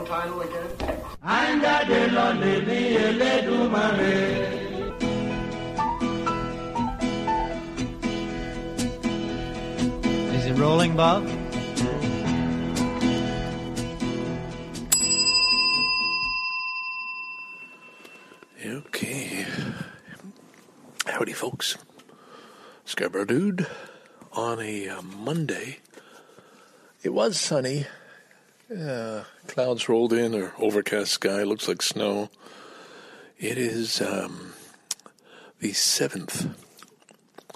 song title again? Is it rolling, Bob? Okay. Howdy, folks. Scarborough Dude on a uh, Monday. It was sunny. Clouds rolled in or overcast sky. Looks like snow. It is um, the 7th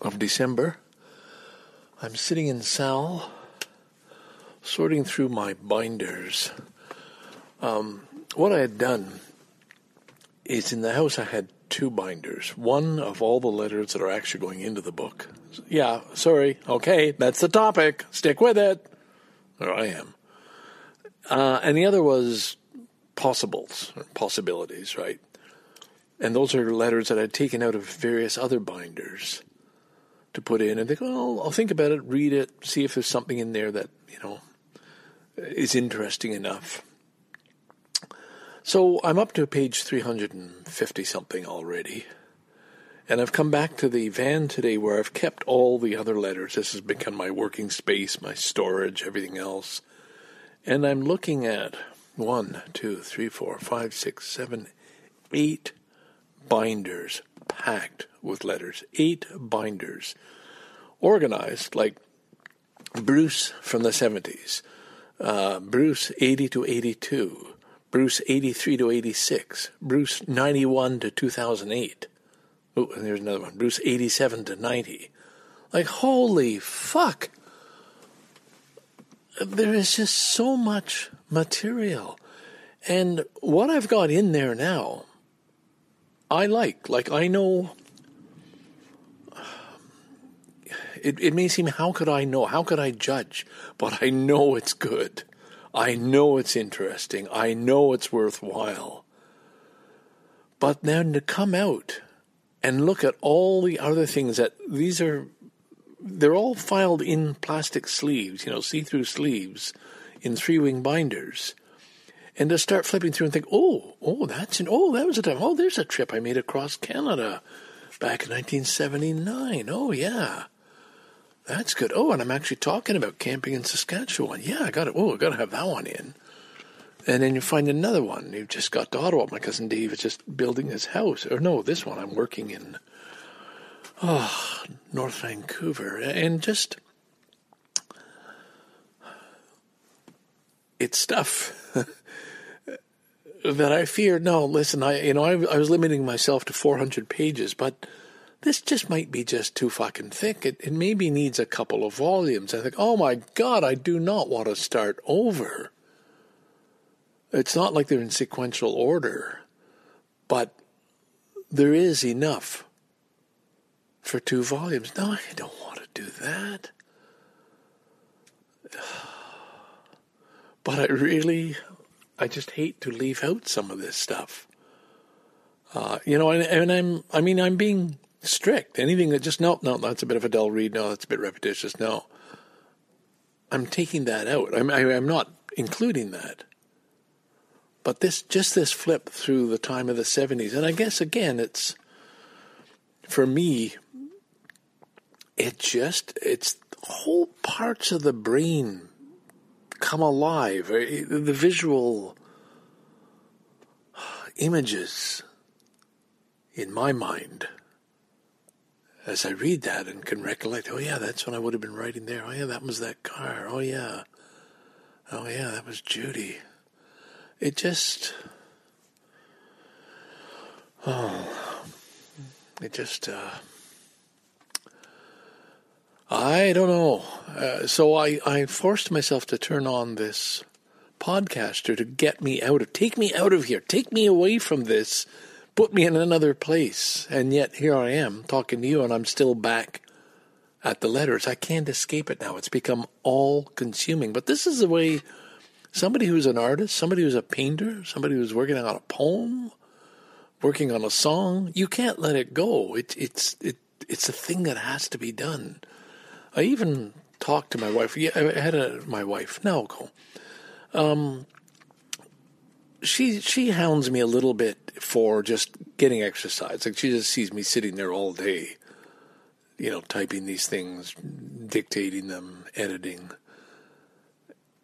of December. I'm sitting in Sal, sorting through my binders. Um, what I had done is in the house I had two binders. One of all the letters that are actually going into the book. Yeah, sorry. Okay, that's the topic. Stick with it. There I am. Uh, and the other was possibles, possibilities, right? And those are letters that I'd taken out of various other binders to put in and think, oh, I'll think about it, read it, see if there's something in there that, you know, is interesting enough. So I'm up to page 350 something already. And I've come back to the van today where I've kept all the other letters. This has become my working space, my storage, everything else. And I'm looking at one, two, three, four, five, six, seven, eight binders packed with letters. Eight binders. Organized like Bruce from the 70s, uh, Bruce 80 to 82, Bruce 83 to 86, Bruce 91 to 2008. Oh, and there's another one. Bruce 87 to 90. Like, holy fuck. There is just so much material. And what I've got in there now, I like. Like, I know. It, it may seem, how could I know? How could I judge? But I know it's good. I know it's interesting. I know it's worthwhile. But then to come out and look at all the other things that these are, they're all filed in plastic sleeves, you know, see through sleeves in three wing binders. And to start flipping through and think, oh, oh, that's an, oh, that was a time, oh, there's a trip I made across Canada back in 1979. Oh, yeah. That's good. Oh, and I'm actually talking about camping in Saskatchewan. Yeah, I got it. Oh, I got to have that one in. And then you find another one. You've just got to Ottawa. My cousin Dave is just building his house. Or no, this one I'm working in oh, North Vancouver. And just it's stuff that I fear. No, listen, I you know I, I was limiting myself to 400 pages, but this just might be just too fucking thick. It, it maybe needs a couple of volumes. I think, oh my God, I do not want to start over. It's not like they're in sequential order, but there is enough for two volumes. No, I don't want to do that. But I really, I just hate to leave out some of this stuff. Uh, you know, and, and I'm, I mean, I'm being strict. Anything that just, no, no, that's a bit of a dull read. No, that's a bit repetitious. No. I'm taking that out. I'm, I, i am not including that. But this, just this flip through the time of the 70s, and I guess again, it's, for me, it just, it's whole parts of the brain come alive. Uh, the visual images in my mind as I read that and can recollect, oh yeah, that's when I would have been writing there. Oh yeah, that was that car. Oh yeah. Oh yeah, that was Judy. It just, oh, it just, uh, I don't know. Uh, so I, I forced myself to turn on this podcaster to get me out of, take me out of here, take me away from this, put me in another place. And yet here I am talking to you, and I'm still back at the letters. I can't escape it now. It's become all consuming. But this is the way somebody who's an artist, somebody who's a painter, somebody who's working on a poem, working on a song, you can't let it go. It, it's it, it's a thing that has to be done. I even talked to my wife. Yeah, I had a, my wife. Now go. Um, she she hounds me a little bit for just getting exercise. Like she just sees me sitting there all day, you know, typing these things, dictating them, editing.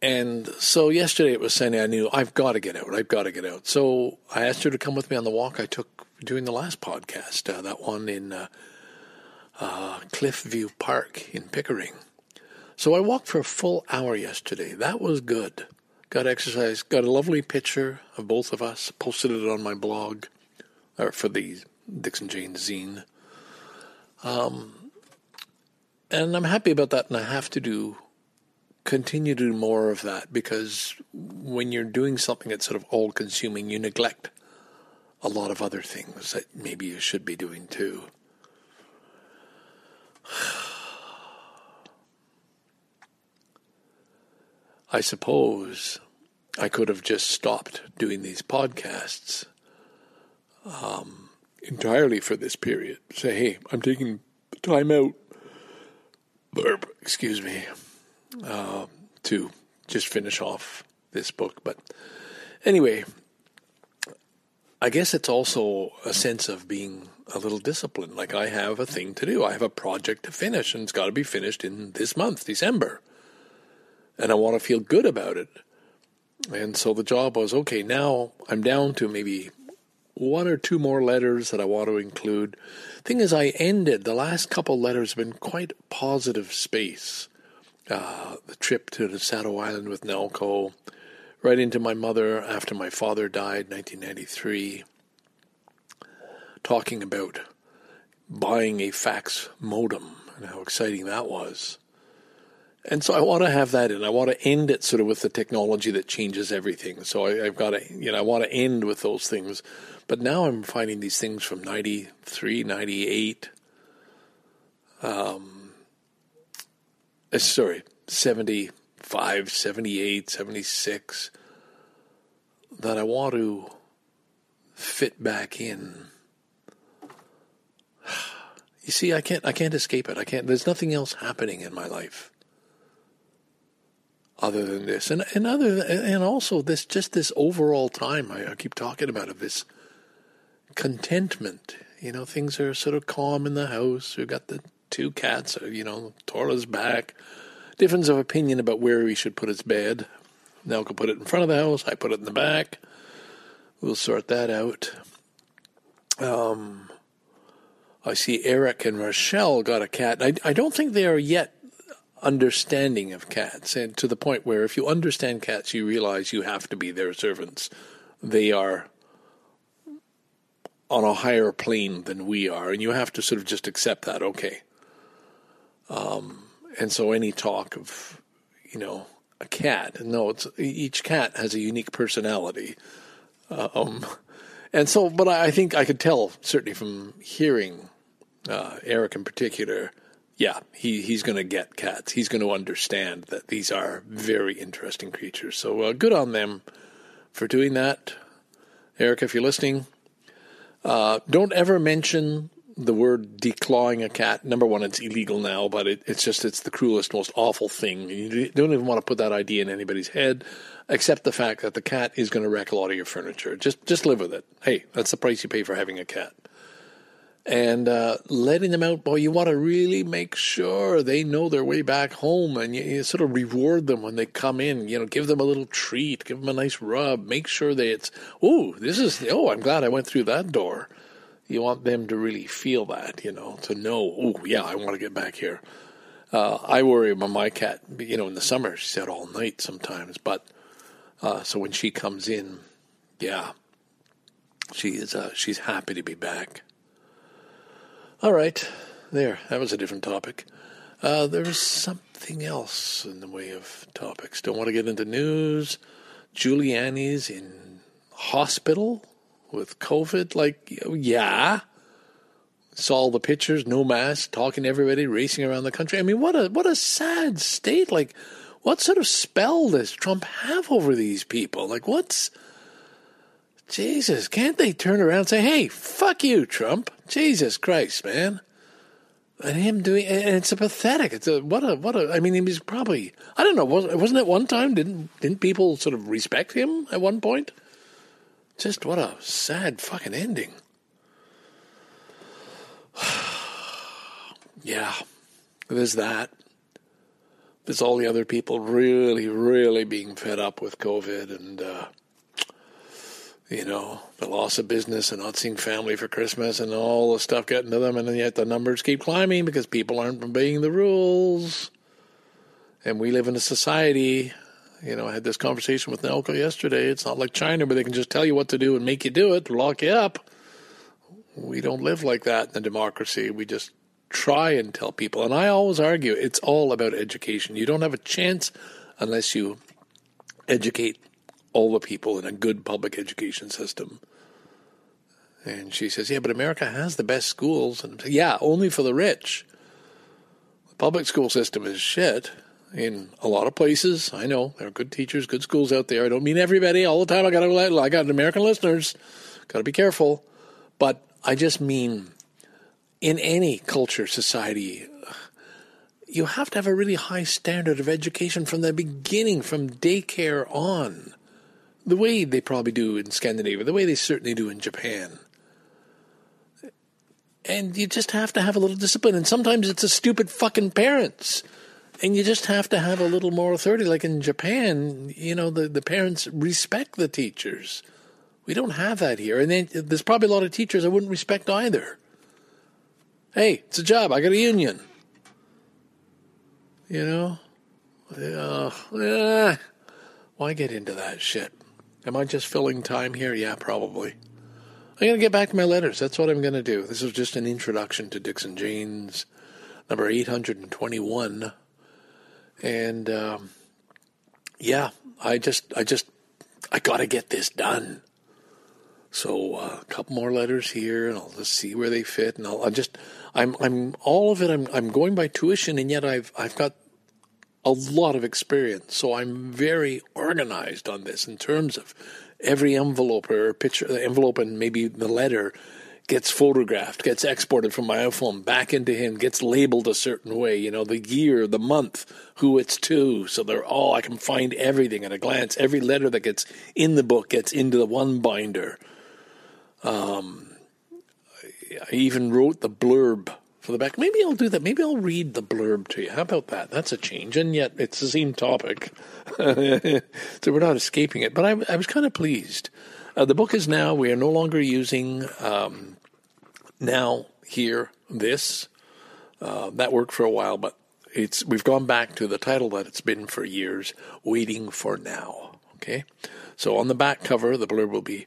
And so yesterday it was Sunday. I knew I've got to get out. I've got to get out. So I asked her to come with me on the walk I took doing the last podcast, uh, that one in uh, uh, Cliffview Park in Pickering. So I walked for a full hour yesterday. That was good. Got exercise. Got a lovely picture of both of us. Posted it on my blog, or for the Dixon Jane zine. Um, and I'm happy about that. And I have to do continue to do more of that because when you're doing something that's sort of all consuming, you neglect a lot of other things that maybe you should be doing too. I suppose I could have just stopped doing these podcasts um, entirely for this period. Say, hey, I'm taking time out. Burp, excuse me, uh, to just finish off this book. But anyway, I guess it's also a sense of being a little disciplined. Like I have a thing to do. I have a project to finish, and it's got to be finished in this month, December and I want to feel good about it. And so the job was okay, now I'm down to maybe one or two more letters that I want to include. Thing is, I ended the last couple letters have been quite positive space. Uh, the trip to the Sado Island with Nelco, right into my mother after my father died, 1993, talking about buying a fax modem and how exciting that was. And so I want to have that in. I want to end it sort of with the technology that changes everything. So I, have got to, you know, I want to end with those things. But now I'm finding these things from 93, 98, um, uh, sorry, 75, 78, 76, that I want to fit back in. You see, I can't, I can't escape it. I can't, there's nothing else happening in my life other than this, and and other and also this just this overall time I, I keep talking about it. This contentment, you know, things are sort of calm in the house. We've got the two cats, uh, you know, Tora's back. Difference of opinion about where we should put its bed. Nell can put it in front of the house. I put it in the back. We'll sort that out. Um, I see Eric and Rochelle got a cat. I, I don't think they are yet understanding of cats, and to the point where if you understand cats, you realize you have to be their servants. They are on a higher plane than we are, and you have to sort of just accept that. Okay. Um, and so any talk of, you know, a cat, no, it's each cat has a unique personality. Um, and so, but I think I could tell certainly from hearing uh, Eric in particular yeah, he, he's going to get cats. He's going to understand that these are very interesting creatures. So uh, good on them for doing that. Eric, if you're listening, uh, don't ever mention the word declawing a cat. Number one, it's illegal now, but it, it's just it's the cruelest, most awful thing. You don't even want to put that idea in anybody's head, except the fact that the cat is going to wreck a lot of your furniture. Just just live with it. Hey, that's the price you pay for having a cat and uh, letting them out. Boy, you want to really make sure they know their way back home, and you, you, sort of reward them when they come in. You know, give them a little treat, give them a nice rub, make sure that it's oh, this is oh, I'm glad I went through that door. You want them to really feel that, you know, to know, oh yeah, I want to get back here. Uh, I worry about my cat. You know, in the summer she's out all night sometimes, but uh, so when she comes in, yeah, she is. Uh, she's happy to be back. All right, there. That was a different topic. Uh, something else in the way of topics. Don't want to get into news. Giuliani's in hospital with COVID. Like, yeah. Saw the pictures, no mask, talking to everybody, racing around the country. I mean, what a what a sad state. Like, what sort of spell does Trump have over these people? Like, what's Jesus, can't they turn around and say, hey, fuck you, Trump? Jesus Christ, man. And him doing, and it's a pathetic. It's a, what a, what a, I mean, he was probably, I don't know, wasn't, wasn't it one time? Didn't, didn't people sort of respect him at one point? Just what a sad fucking ending. yeah, there's that. There's all the other people really, really being fed up with COVID and, uh, you know, the loss of business and not seeing family for Christmas and all the stuff getting to them. And yet the numbers keep climbing because people aren't obeying the rules. And we live in a society, you know, I had this conversation with Nelko yesterday. It's not like China where they can just tell you what to do and make you do it, lock you up. We don't live like that in a democracy. We just try and tell people. And I always argue it's all about education. You don't have a chance unless you educate all the people in a good public education system. And she says, Yeah, but America has the best schools. And say, yeah, only for the rich. The public school system is shit in a lot of places. I know there are good teachers, good schools out there. I don't mean everybody all the time. I got I got American listeners. Got to be careful. But I just mean in any culture, society, you have to have a really high standard of education from the beginning, from daycare on, the way they probably do in Scandinavia, the way they certainly do in Japan. And you just have to have a little discipline. And sometimes it's a stupid fucking parents. And you just have to have a little more authority. Like in Japan, you know, the, the parents respect the teachers. We don't have that here. And then there's probably a lot of teachers I wouldn't respect either. Hey, it's a job. I got a union. You know? Uh, eh, why get into that shit? Am I just filling time here? Yeah, probably. I'm going to get back to my letters. That's what I'm going to do. This is just an introduction to Dixon Janes, number 821. And um, yeah, I just, I just, I got to get this done. So uh, a couple more letters here, and I'll just see where they fit, and I'll, I'll just, I'm, I'm all of it. I'm, I'm going by tuition, and yet I've, I've got a lot of experience, so I'm very organized on this in terms of every envelope or picture, the envelope, and maybe the letter gets photographed, gets exported from my iPhone back into him, gets labeled a certain way, you know, the year, the month, who it's to. So they're all, I can find everything at a glance. Every letter that gets in the book gets into the one binder. Um, I even wrote the blurb for the back. Maybe I'll do that. Maybe I'll read the blurb to you. How about that? That's a change. And yet it's the same topic. so we're not escaping it. But I, I was kind of pleased. Uh, the book is now, we are no longer using um, now, here, this. Uh, that worked for a while, but it's we've gone back to the title that it's been for years, Waiting for Now. Okay? So on the back cover, the blurb will be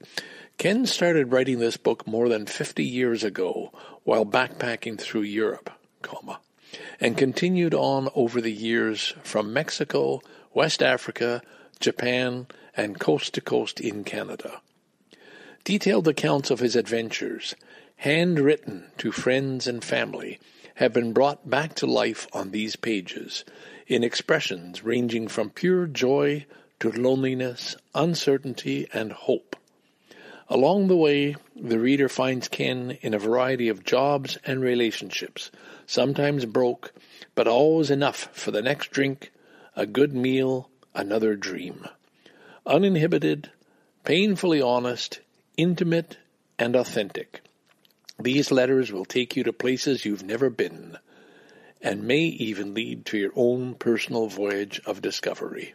Ken started writing this book more than 50 years ago while backpacking through Europe, comma, and continued on over the years from Mexico, West Africa, Japan, and coast to coast in Canada. Detailed accounts of his adventures, handwritten to friends and family, have been brought back to life on these pages in expressions ranging from pure joy to loneliness, uncertainty, and hope. Along the way, the reader finds Ken in a variety of jobs and relationships, sometimes broke, but always enough for the next drink, a good meal, another dream. Uninhibited, painfully honest, intimate, and authentic. These letters will take you to places you've never been, and may even lead to your own personal voyage of discovery.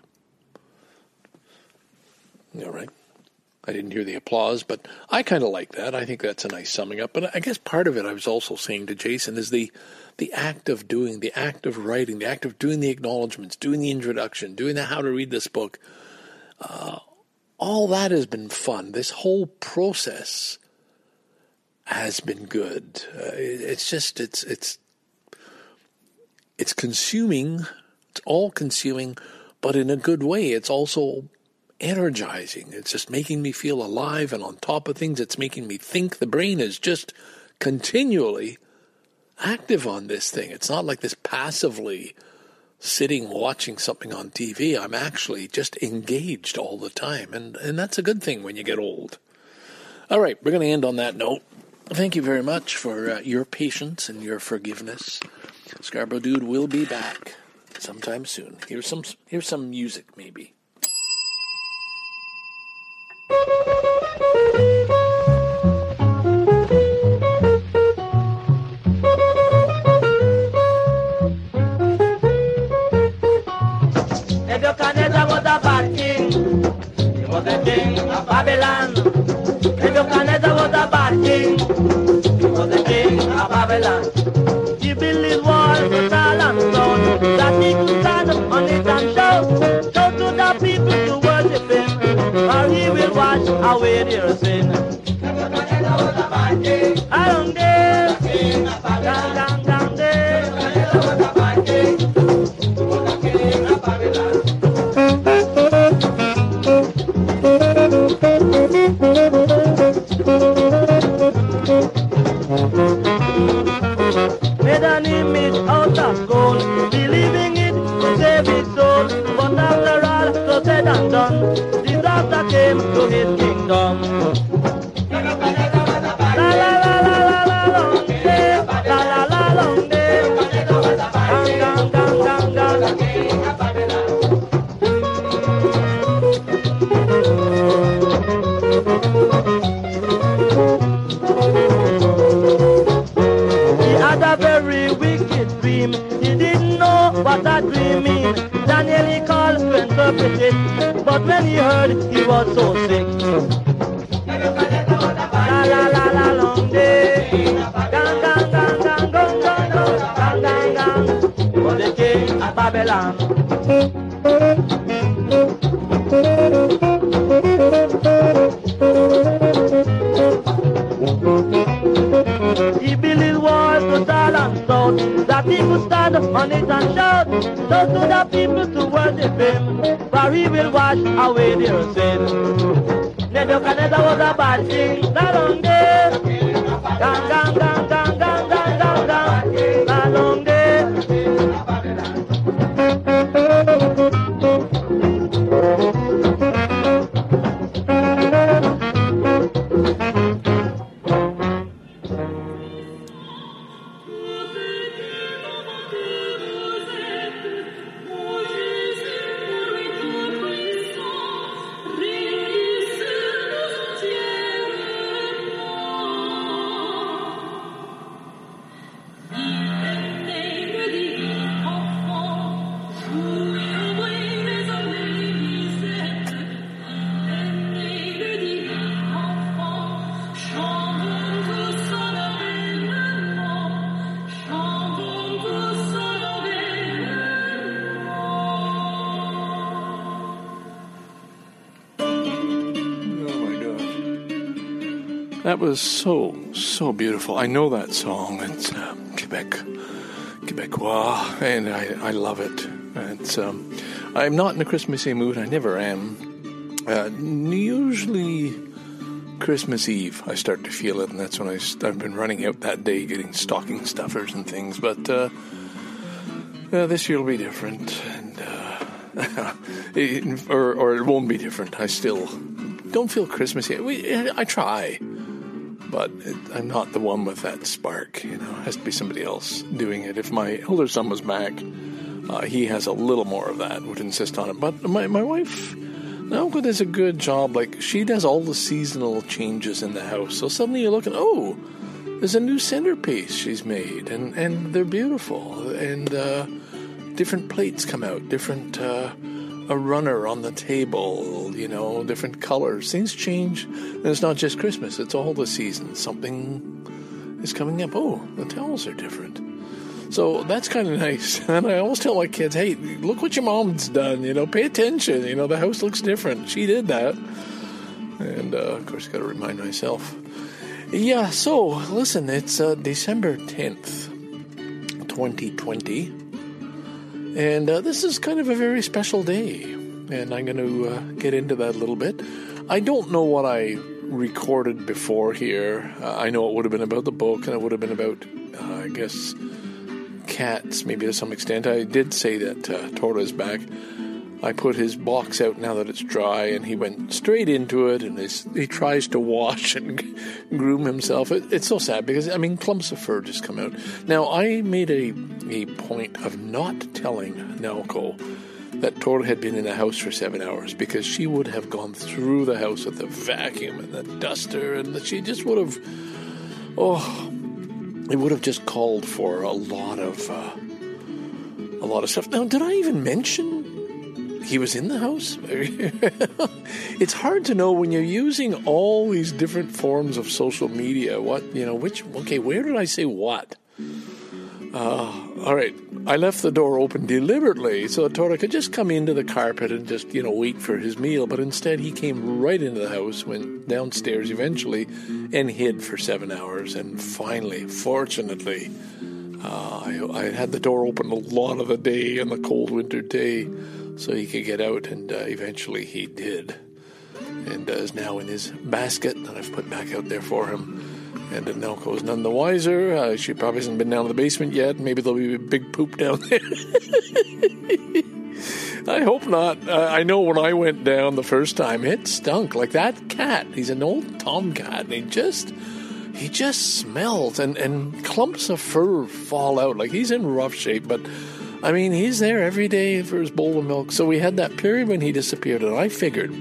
All right. I didn't hear the applause, but I kind of like that. I think that's a nice summing up. But I guess part of it I was also saying to Jason is the the act of doing, the act of writing, the act of doing the acknowledgments, doing the introduction, doing the how to read this book. Uh, all that has been fun. This whole process has been good. Uh, it, it's just it's it's it's consuming. It's all consuming, but in a good way. It's also energizing. It's just making me feel alive and on top of things. It's making me think. The brain is just continually active on this thing. It's not like this passively sitting watching something on TV. I'm actually just engaged all the time. And, and that's a good thing when you get old. All right, we're going to end on that note. Thank you very much for uh, your patience and your forgiveness. Scarborough Dude will be back sometime soon. Here's some here's some music maybe. Nebuchadnezzar was a bad king. He was a king of Babylon day, was the day of Babylon. Stone that he could stand on to the people to worship him, he will wash away their sin. To it, but when he heard, he was so sick. La la la la long day. Gang gang gang gang gang gang gang gang gang gang. For the king of Babylon. He built his walls to and stout, that he could stand on it and shout, so to the people to worship him, for will wash away their sin. Nebuchadnezzar was a bad king, that long day. That was so, so beautiful. I know that song. It's um, Quebec, Quebecois, and I, I love it. It's, um, I'm not in a Christmassy mood. I never am. Uh, usually Christmas Eve, I start to feel it, and that's when I I've been running out that day getting stocking stuffers and things. But uh, uh, this year will be different, and uh, it, or or it won't be different. I still don't feel Christmassy. I try, but it, I'm not the one with that spark. You know, it has to be somebody else doing it. If my older son was back, uh, he has a little more of that. Would insist on it. But my my wife. Nalka does a good job. Like she does all the seasonal changes in the house. So suddenly you look at oh, there's a new centerpiece she's made, and and they're beautiful. And uh, different plates come out, different uh, a runner on the table, you know, different colors. Things change, and it's not just Christmas; it's all the seasons. Something is coming up. Oh, the towels are different. So that's kind of nice. And I always tell my kids, hey, look what your mom's done. You know, pay attention. You know, the house looks different. She did that. And uh, of course, got to remind myself. Yeah, so listen, it's uh, December 10th, 2020. And uh, this is kind of a very special day. And I'm going to uh, get into that a little bit. I don't know what I recorded before here. Uh, I know it would have been about the book and it would have been about, uh, I guess, cats, maybe to some extent. I did say that uh, is back. I put his box out now that it's dry, and he went straight into it, and he tries to wash and groom himself. It, it's so sad because, I mean, clumps of fur just come out. Now, I made a, a point of not telling Nelko that Tora had been in the house for seven hours because she would have gone through the house with the vacuum and the duster, and that she just would have, oh, it would have just called for a lot of uh, a lot of stuff. Now, did I even mention he was in the house? it's hard to know when you're using all these different forms of social media. What you know, which okay, where did I say what? all right, I left the door open deliberately so that Tora could just come into the carpet and just, you know, wait for his meal. But instead, he came right into the house, went downstairs eventually, and hid for seven hours. And finally, fortunately, uh, I, I, had the door open a lot of the day on the cold winter day so he could get out, and uh, eventually he did. And uh, is now in his basket that I've put back out there for him. And Nelco's none the wiser. Uh, she probably hasn't been down to the basement yet. Maybe there'll be a big poop down there. I hope not. Uh, I know when I went down the first time, it stunk. Like that cat. He's an old tomcat, and he just he just smells, and and clumps of fur fall out. Like he's in rough shape, but. I mean, he's there every day for his bowl of milk. So we had that period when he disappeared, and I figured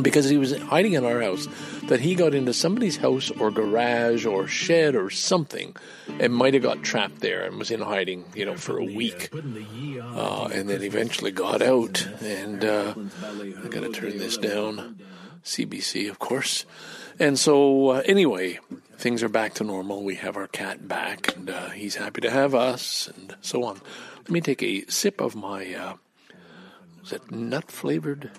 because he was hiding in our house that he got into somebody's house or garage or shed or something and might have got trapped there and was in hiding, you know, for a week. Uh, and then eventually got out. And uh, I got to turn this down. CBC, of course. And so, uh, anyway, things are back to normal. We have our cat back, and uh, he's happy to have us, and so on. Let me take a sip of my, uh, is it nut flavored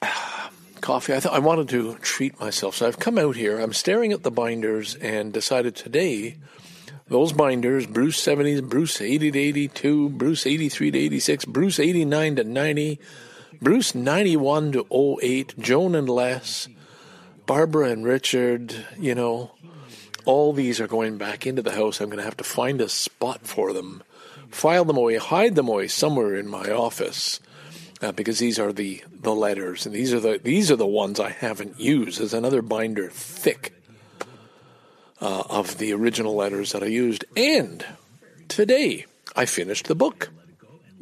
coffee. I I wanted to treat myself, so I've come out here. I'm staring at the binders and decided today those binders Bruce 70s, Bruce 80 to 82, Bruce 83 to 86, Bruce 89 to 90, Bruce 91 to 08, Joan and Les, Barbara and Richard, you know, all these are going back into the house. I'm going to have to find a spot for them, file them away, hide them away somewhere in my office uh, because these are the, the letters, and these are the these are the ones I haven't used. There's another binder thick uh, of the original letters that I used, and today I finished the book.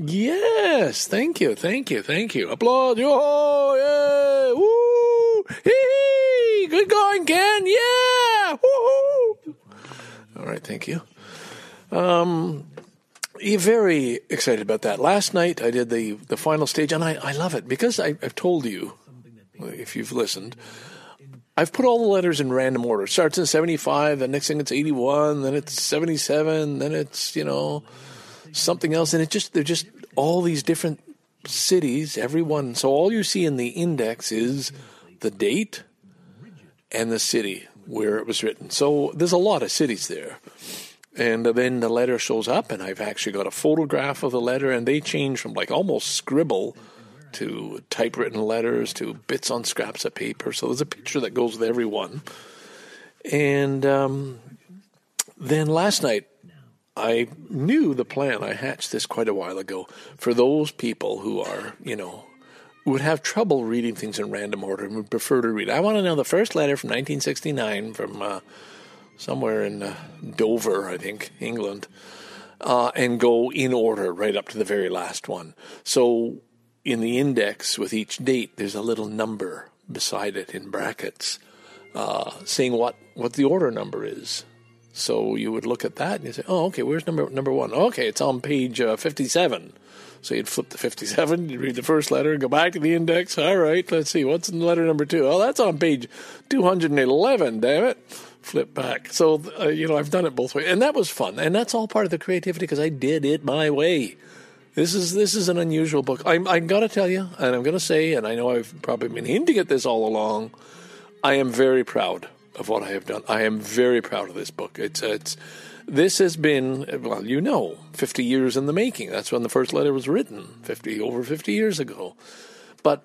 Yes, thank you, thank you, thank you. Applaud! Oh, yeah! Woo! Hee! Good going, Ken! Yeah! Thank you. Um, very excited about that. Last night I did the, the final stage, and I, I love it because I, I've told you, if you've listened, I've put all the letters in random order. Starts in 75, the next thing it's 81, then it's 77, then it's, you know, something else. And it just, they're just all these different cities, everyone. So all you see in the index is the date and the city where it was written. So there's a lot of cities there. And then the letter shows up, and I've actually got a photograph of the letter, and they change from like almost scribble to typewritten letters to bits on scraps of paper. So there's a picture that goes with every one. And um, then last night, I knew the plan. I hatched this quite a while ago for those people who are, you know, would have trouble reading things in random order and would prefer to read. I want to know the first letter from 1969 from. Uh, somewhere in uh, Dover, I think, England, uh, and go in order right up to the very last one. So in the index with each date, there's a little number beside it in brackets uh, saying what, what the order number is. So you would look at that and you say, oh, okay, where's number number one? Okay, it's on page uh, 57. So you'd flip to 57, you'd read the first letter, and go back to the index. All right, let's see, what's in letter number two? Oh, that's on page 211, damn it flip back. So, uh, you know, I've done it both ways. And that was fun. And that's all part of the creativity because I did it my way. This is this is an unusual book. I'm I got to tell you, and I'm going to say, and I know I've probably been hinting at this all along. I am very proud of what I have done. I am very proud of this book. It's it's this has been well, you know, 50 years in the making. That's when the first letter was written, 50 over 50 years ago. But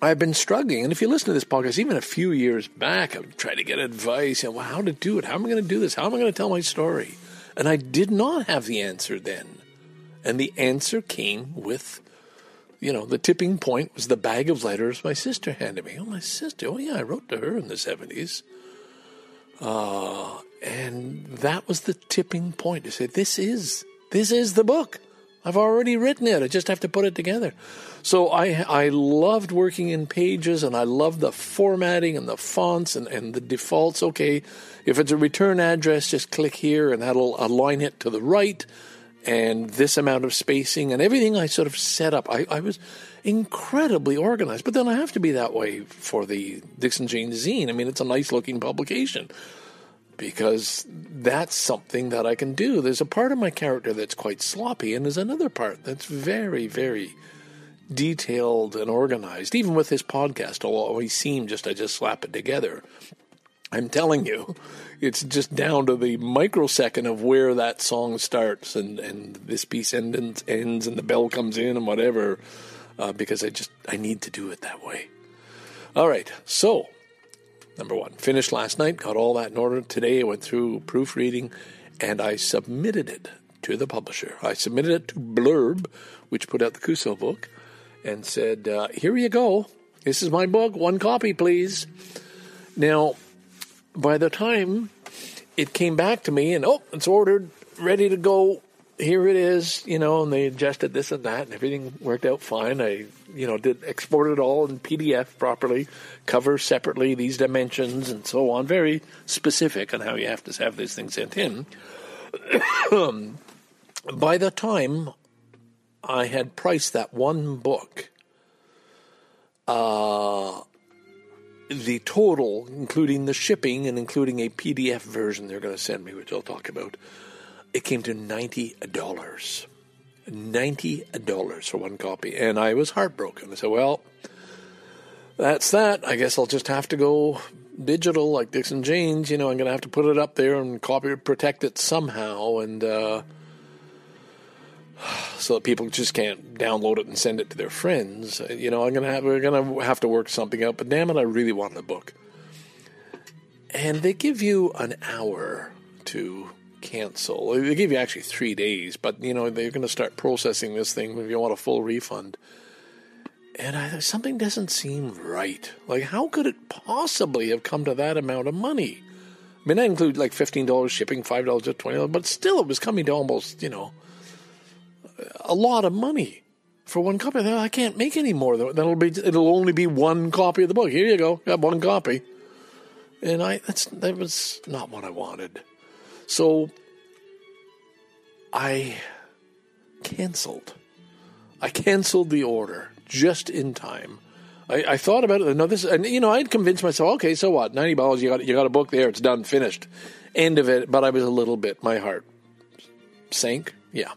I've been struggling. And if you listen to this podcast, even a few years back, I've tried to get advice, know, well, how to do it. How am I going to do this? How am I going to tell my story? And I did not have the answer then. And the answer came with, you know, the tipping point was the bag of letters my sister handed me. Oh, my sister. Oh, yeah, I wrote to her in the 70s. Uh, and that was the tipping point to say, this is, this is the book. I've already written it. I just have to put it together. So I I loved working in Pages, and I loved the formatting and the fonts and, and the defaults. Okay, if it's a return address, just click here, and that'll align it to the right, and this amount of spacing and everything. I sort of set up. I, I was incredibly organized, but then I have to be that way for the Dixon Jean zine. I mean, it's a nice looking publication. because that's something that I can do. There's a part of my character that's quite sloppy, and there's another part that's very, very detailed and organized. Even with this podcast, although he seemed just I just slap it together. I'm telling you, it's just down to the microsecond of where that song starts and, and this piece ends, ends and the bell comes in and whatever, uh, because I just I need to do it that way. All right, so number one, finished last night, got all that in order. Today I went through proofreading, and I submitted it to the publisher. I submitted it to Blurb, which put out the Cusel book, and said, uh, "Here you go. This is my book. One copy, please." Now by the time it came back to me and oh, it's ordered, ready to go. Here it is, you know, and they adjusted this and that, and everything worked out fine. I, you know, did export it all in PDF properly, cover separately these dimensions and so on. Very specific on how you have to have these things sent in. By the time I had priced that one book, uh, the total, including the shipping and including a PDF version they're going to send me, which I'll talk about, it came to ninety dollars. Ninety dollars for one copy, and I was heartbroken. I said, "Well, that's that. I guess I'll just have to go digital, like Dixon Janes. You know, I'm going to have to put it up there and copy protect it somehow, and." Uh, so that people just can't download it and send it to their friends. You know, I'm gonna have we're gonna have to work something out. But damn it, I really want the book. And they give you an hour to cancel. They give you actually three days, but you know they're going to start processing this thing if you want a full refund. And I, something doesn't seem right. Like, how could it possibly have come to that amount of money? I mean, that includes like fifteen dollars shipping, five dollars to twenty dollars, but still, it was coming to almost you know a lot of money for one copy. I can't make any more. That'll be it'll only be one copy of the book. Here you go, got one copy. And I that's that was not what I wanted. So I canceled. I canceled the order just in time. I, I thought about it. No, this, and you know, I'd convinced myself, okay, so what? Ninety dollars, you got you got a book there. It's done, finished, end of it. But I was a little bit. My heart sank. Yeah,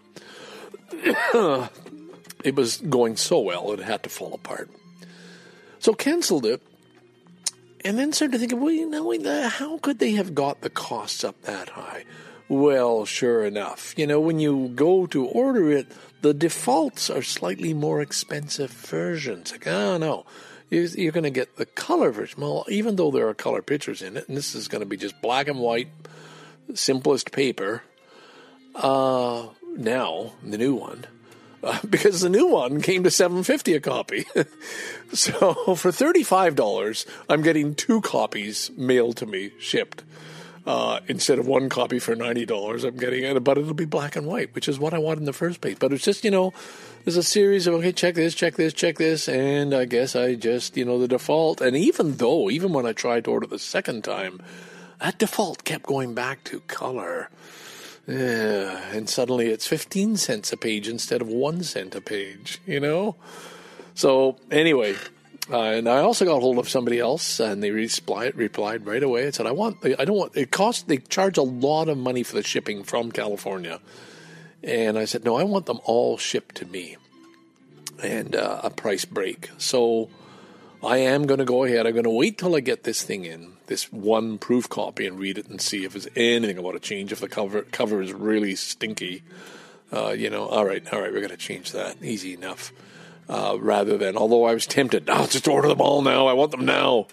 it was going so well it had to fall apart. So canceled it, and then started thinking, well, you know, how could they have got the costs up that high? Well, sure enough, you know, when you go to order it, the defaults are slightly more expensive versions. Like, oh no, you're going to get the color version. Well, even though there are color pictures in it, and this is going to be just black and white, simplest paper. Uh, now, the new one, because the new one came to 750 a copy. so for $35, I'm getting two copies mailed to me, shipped. Uh, instead of one copy for ninety dollars, I'm getting it, but it'll be black and white, which is what I want in the first place. But it's just you know, there's a series of okay, check this, check this, check this, and I guess I just you know the default. And even though, even when I tried to order the second time, that default kept going back to color. Yeah, and suddenly it's 15 cents a page instead of one cent a page, you know? So, anyway, uh, and I also got hold of somebody else, and they replied, replied right away and said, "I want, I don't want. It costs. They charge a lot of money for the shipping from California." And I said, "No, I want them all shipped to me, and uh, a price break." So I am going to go ahead. I'm going to wait till I get this thing in, this one proof copy and read it and see if there's anything about a change. If the cover cover is really stinky, uh, you know, all right, all right, we're going to change that. Easy enough. Uh, rather than, although I was tempted, I'll just order them all now. I want them now.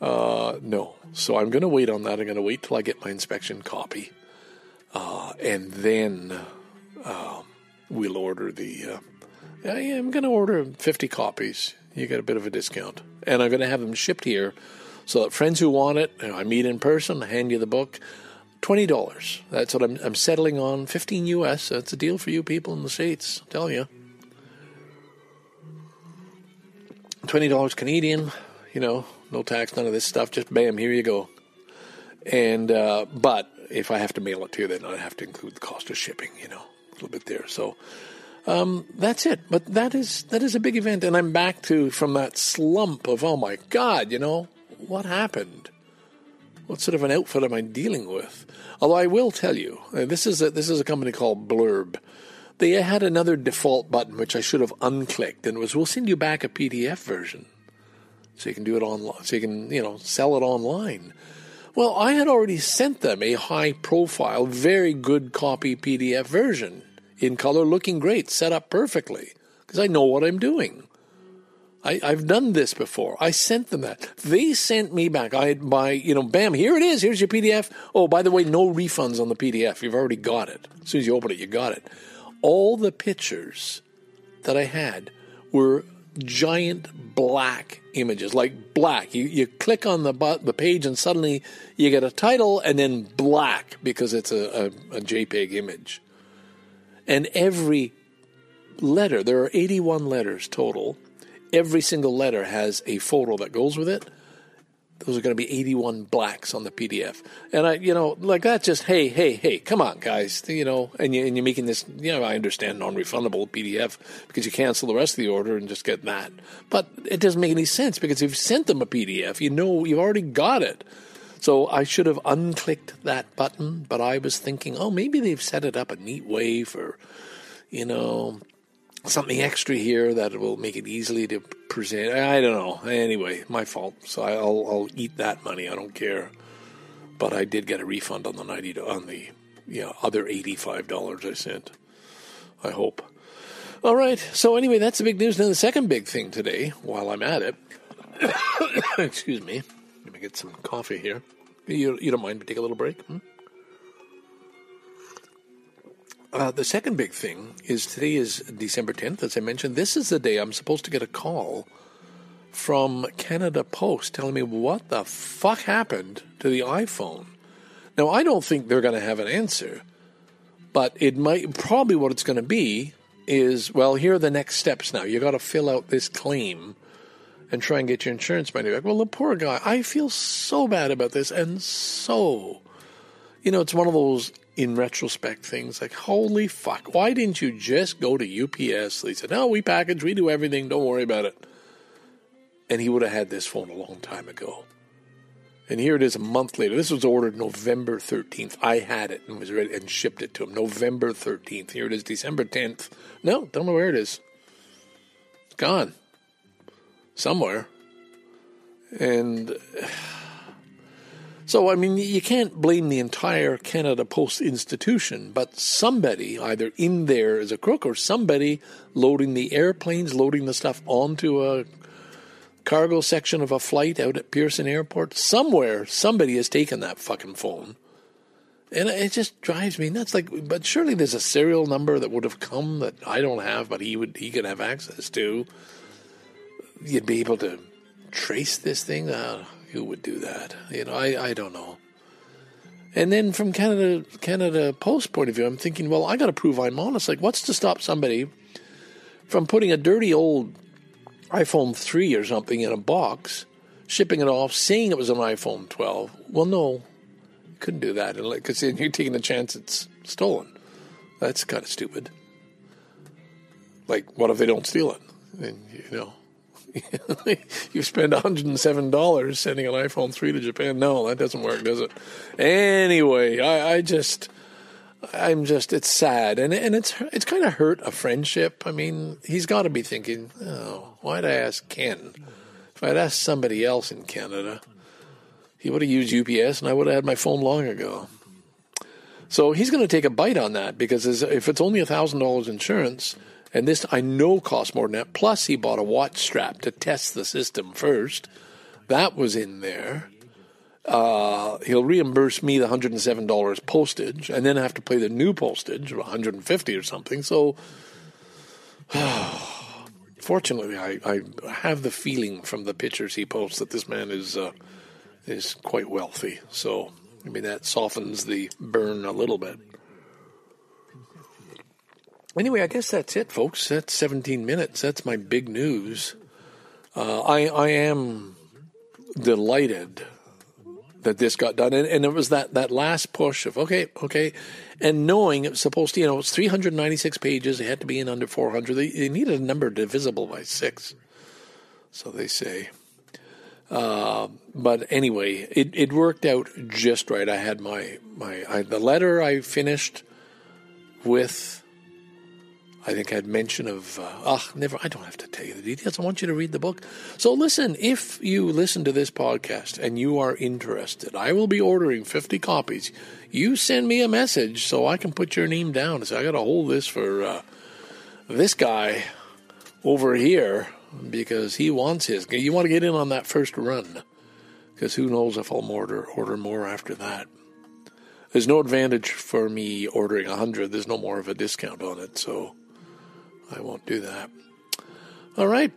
Uh, no. So I'm going to wait on that. I'm going to wait till I get my inspection copy. Uh, and then uh, we'll order the. Uh, I am going to order 50 copies. You get a bit of a discount. And I'm going to have them shipped here so that friends who want it, you know, I meet in person, I hand you the book. Twenty dollars. That's what I'm, I'm settling on. Fifteen US. That's a deal for you people in the states. I'm telling you. Twenty dollars Canadian. You know, no tax, none of this stuff. Just bam, here you go. And uh, but if I have to mail it to you, then I have to include the cost of shipping. You know, a little bit there. So um, that's it. But that is that is a big event, and I'm back to from that slump of oh my god, you know what happened? What sort of an outfit am I dealing with? Although I will tell you, uh, this is a, this is a company called Blurb. They had another default button which I should have unclicked, and it was we'll send you back a PDF version, so you can do it online, so you can you know sell it online. Well, I had already sent them a high profile, very good copy PDF version in color, looking great, set up perfectly, because I know what I'm doing. I, have done this before. I sent them that. They sent me back. I by you know, bam, here it is. Here's your PDF. Oh, by the way, no refunds on the PDF. You've already got it. As soon as you open it, you got it. All the pictures that I had were giant black images, like black. You you click on the the page and suddenly you get a title and then black because it's a, a, a JPEG image. And every letter, there are 81 letters total every single letter has a photo that goes with it. Those are going to be 81 blacks on the PDF. And I, you know, like that just, hey, hey, hey, come on, guys, you know, and, you, and you're making this, you know, I understand non refundable PDF because you cancel the rest of the order and just get that. But it doesn't make any sense because you've sent them a PDF, you know, you've already got it. So I should have unclicked that button, but I was thinking, oh, maybe they've set it up a neat way for, you know, something extra here that will make it easily to present. I don't know. Anyway, my fault. So I'll I'll eat that money. I don't care. But I did get a refund on the ninety on the yeah other eighty five dollars I sent. I hope. All right. So anyway, that's the big news. Now the second big thing today, while I'm at it, excuse me, let me get some coffee here. You you don't mind take a little break? Hmm? Uh, the second big thing is today is December 10th, as I mentioned. This is the day I'm supposed to get a call from Canada Post telling me what the fuck happened to the iPhone. Now, I don't think they're going to have an answer, but it might probably what it's going to be is well, here are the next steps now. You got to fill out this claim and try and get your insurance money back. Well, the poor guy, I feel so bad about this and so you know, it's one of those in retrospect things like, holy fuck, why didn't you just go to UPS? They said, no, we package, we do everything, don't worry about it. And he would have had this phone a long time ago. And here it is a month later. This was ordered November 13th. I had it and was ready and shipped it to him November 13th. Here it is December 10th. No, don't know where it is. It's gone. Somewhere. And so, I mean, you can't blame the entire Canada Post institution, but somebody, either in there as a crook or somebody loading the airplanes, loading the stuff onto a cargo section of a flight out at Pearson Airport, somewhere somebody has taken that fucking phone. And it just drives me nuts. Like, but surely there's a serial number that would have come that I don't have, but he would he could have access to. You'd be able to trace this thing. Uh, who would do that? You know, I, I don't know. And then from Canada Canada Post point of view, I'm thinking, well, I got to prove I'm honest. Like, what's to stop somebody from putting a dirty old iPhone 3 or something in a box, shipping it off, saying it was an iPhone 12? Well, no, you couldn't do that because then you're taking a chance it's stolen. That's kind of stupid. Like, what if they don't steal it? And you know, you spend $107 sending an iPhone 3 to Japan. No, that doesn't work, does it? Anyway, I, I just, I'm just, it's sad. And, and it's, it's kind of hurt a friendship. I mean, he's got to be thinking, oh, why'd I ask Ken? If I'd asked somebody else in Canada, he would have used UPS and I would have had my phone long ago. So he's going to take a bite on that because if it's only $1,000 insurance, and this I know cost more than that. Plus, he bought a watch strap to test the system first. That was in there. Uh, he'll reimburse me the $107 postage, and then have to pay the new postage of 150 or something. So, fortunately, I, I have the feeling from the pictures he posts that this man is uh, is quite wealthy. So, I mean, that softens the burn a little bit. Anyway, I guess that's it, folks. That's 17 minutes. That's my big news. Uh, I I am delighted that this got done, and, and it was that that last push of okay, okay, and knowing it was supposed to, you know, it's 396 pages. It had to be in under 400. They, they needed a number divisible by six, so they say. Uh, but anyway, it, it worked out just right. I had my my I, the letter I finished with. I think I had mention of. Uh, oh, never. I don't have to tell you the details. I want you to read the book. So listen. If you listen to this podcast and you are interested, I will be ordering fifty copies. You send me a message so I can put your name down I got to hold this for uh, this guy over here because he wants his. You want to get in on that first run because who knows if I'll order order more after that. There's no advantage for me ordering a hundred. There's no more of a discount on it, so I won't do that. All right,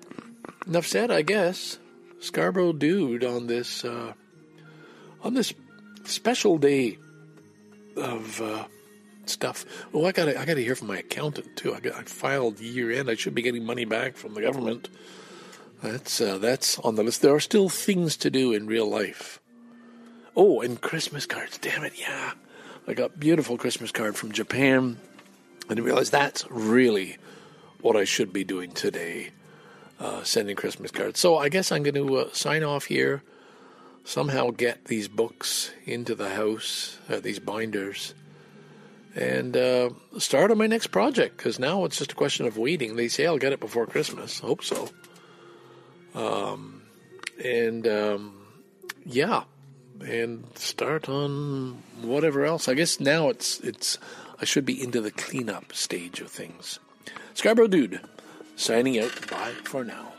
enough said. I guess Scarborough Dude on this uh, on this special day of uh, stuff. Oh, I got I got to hear from my accountant too. I, got, I filed year end. I should be getting money back from the government. That's uh, that's on the list. There are still things to do in real life. Oh, and Christmas cards. Damn it, yeah. I got beautiful Christmas card from Japan, I realized that's really what I should be doing today, uh, sending Christmas cards. So I guess I'm going to uh, sign off here. Somehow get these books into the house, uh, these binders and uh, start on my next project because now it's just a question of waiting. They say I'll get it before Christmas. Hope so. Um, and um, yeah, and start on whatever else. I guess now it's it's I should be into the cleanup stage of things. Scarborough Dude, signing out. Bye for now.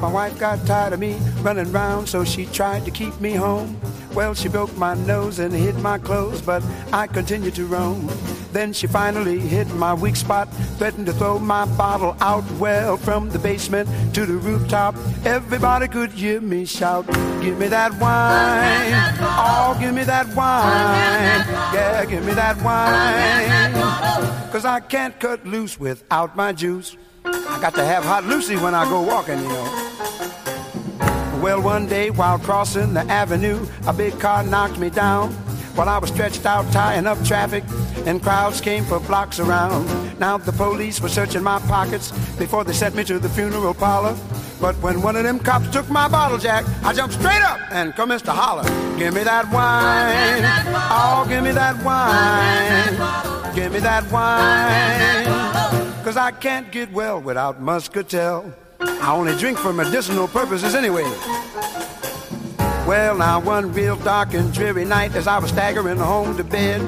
My wife got tired of me running round, so she tried to keep me home. Well, she broke my nose and hid my clothes, but I continued to roam. Then she finally hit my weak spot, threatened to throw my bottle out. Well, from the basement to the rooftop, everybody could hear me shout, Give me that wine. Oh, give me that wine. Yeah, give me that wine. Cause I can't cut loose without my juice. I got to have hot Lucy when I go walking, you know. Well, one day while crossing the avenue, a big car knocked me down. While I was stretched out tying up traffic, and crowds came for blocks around. Now the police were searching my pockets before they sent me to the funeral parlor. But when one of them cops took my bottle jack, I jumped straight up and commenced to holler. Give me that wine. Oh, give me that wine. Give me that wine. Cause I can't get well without muscatel. I only drink for medicinal purposes anyway. Well, now one real dark and dreary night as I was staggering home to bed.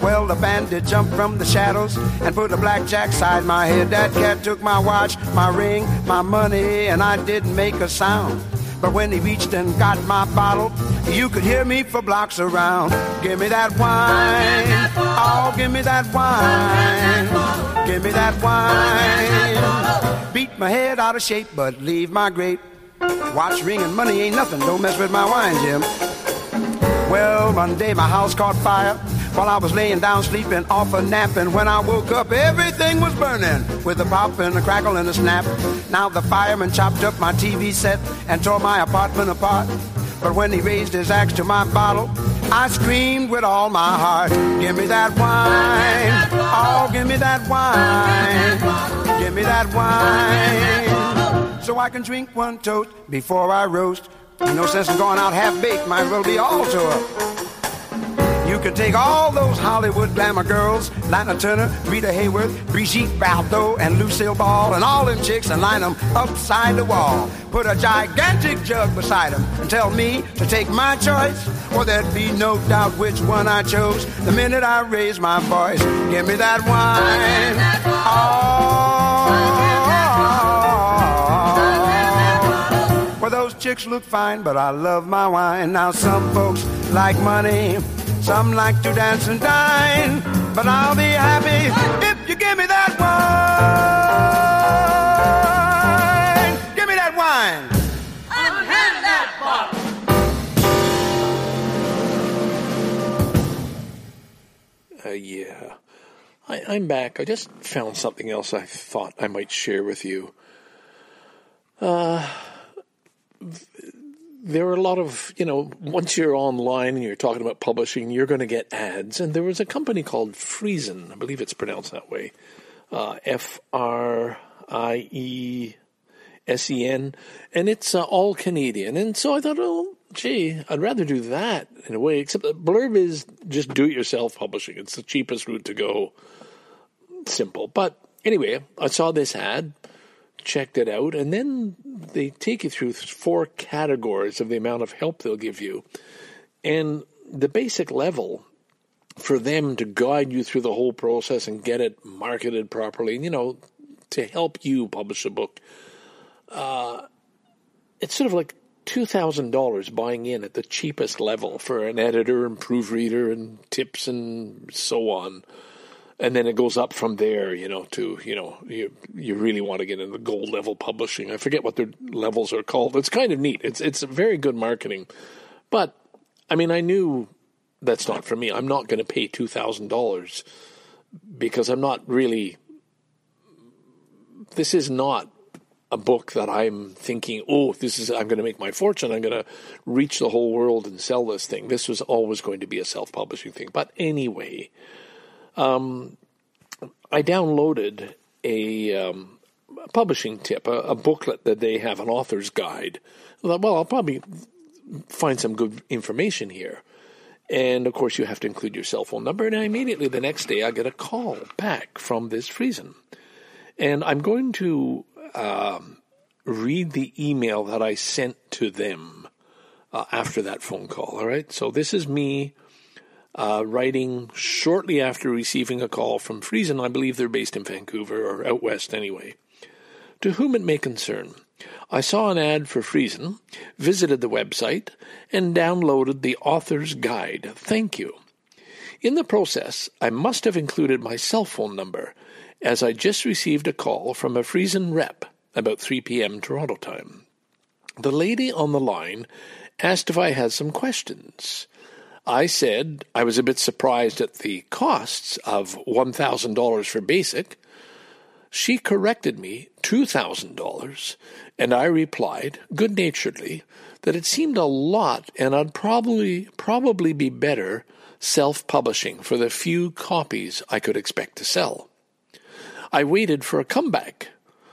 Well, the bandit jumped from the shadows and put a blackjack side my head. That cat took my watch, my ring, my money, and I didn't make a sound. But when he reached and got my bottle, you could hear me for blocks around. Give me that wine. Oh, give me that wine. Give me that wine. Beat my head out of shape, but leave my grape. Watch, ring, and money ain't nothing. Don't mess with my wine, Jim. Well, one day my house caught fire while I was laying down sleeping off a nap. And when I woke up, everything was burning with a pop and a crackle and a snap. Now the fireman chopped up my TV set and tore my apartment apart. But when he raised his axe to my bottle, I screamed with all my heart, Give me that wine. Oh, give me that wine. Give me that wine. So I can drink one toast before I roast. No sense in going out half baked, might as well be all to her. You can take all those Hollywood glamour girls, Lana Turner, Rita Hayworth, Brigitte Bardot, and Lucille Ball, and all them chicks and line them upside the wall. Put a gigantic jug beside them and tell me to take my choice, or there'd be no doubt which one I chose the minute I raise my voice. Give me that wine. Oh. Chicks look fine, but I love my wine. Now, some folks like money. Some like to dance and dine, but I'll be happy if you give me that wine. Give me that wine. Unhand that bottle. Uh, yeah. I, I'm back. I just found something else I thought I might share with you. Uh, there are a lot of, you know, once you're online and you're talking about publishing, you're going to get ads. And there was a company called Friesen, I believe it's pronounced that way, uh, F R I E S E N, and it's uh, all Canadian. And so I thought, oh, gee, I'd rather do that in a way, except that Blurb is just do it yourself publishing. It's the cheapest route to go. Simple. But anyway, I saw this ad, checked it out, and then they take you through four categories of the amount of help they'll give you. And the basic level for them to guide you through the whole process and get it marketed properly, and you know, to help you publish a book. Uh, it's sort of like $2,000 buying in at the cheapest level for an editor and proofreader and tips and so on. And then it goes up from there, you know, to, you know, you, you really want to get into gold level publishing. I forget what their levels are called. It's kind of neat. It's, it's very good marketing. But, I mean, I knew that's not for me. I'm not going to pay $2,000 because I'm not really, this is not a book that I'm thinking, oh, this is I'm going to make my fortune. I'm going to reach the whole world and sell this thing. This was always going to be a self-publishing thing. But anyway, um, I downloaded a, um, publishing tip, a, a, booklet that they have, an author's guide. Thought, well, I'll probably find some good information here. And of course, you have to include your cell phone number. And immediately the next day, I get a call back from this Friesen. And I'm going to um, read the email that I sent to them uh, after that phone call. All right. So this is me uh, writing shortly after receiving a call from Friesen. I believe they're based in Vancouver or out west anyway. To whom it may concern, I saw an ad for Friesen, visited the website, and downloaded the author's guide. Thank you. In the process, I must have included my cell phone number as I just received a call from a Friesen rep about 3 p.m. Toronto time. The lady on the line asked if I had some questions. I said I was a bit surprised at the costs of $1,000 for basic. She corrected me $2,000, and I replied good naturedly that it seemed a lot and I'd probably probably be better self publishing for the few copies I could expect to sell. I waited for a comeback,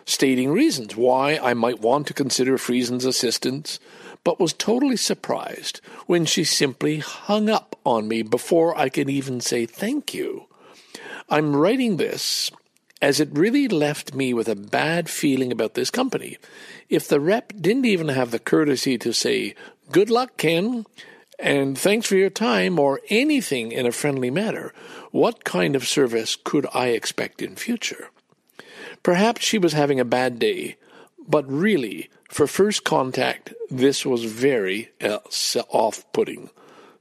stating reasons why I might want to consider Friesen's assistance, but was totally surprised when she simply hung up on me before I could even say thank you. I'm writing this as it really left me with a bad feeling about this company. If the rep didn't even have the courtesy to say, Good luck, Ken, and thanks for your time, or anything in a friendly manner, what kind of service could I expect in future? Perhaps she was having a bad day, but really, for first contact, this was very uh, off putting.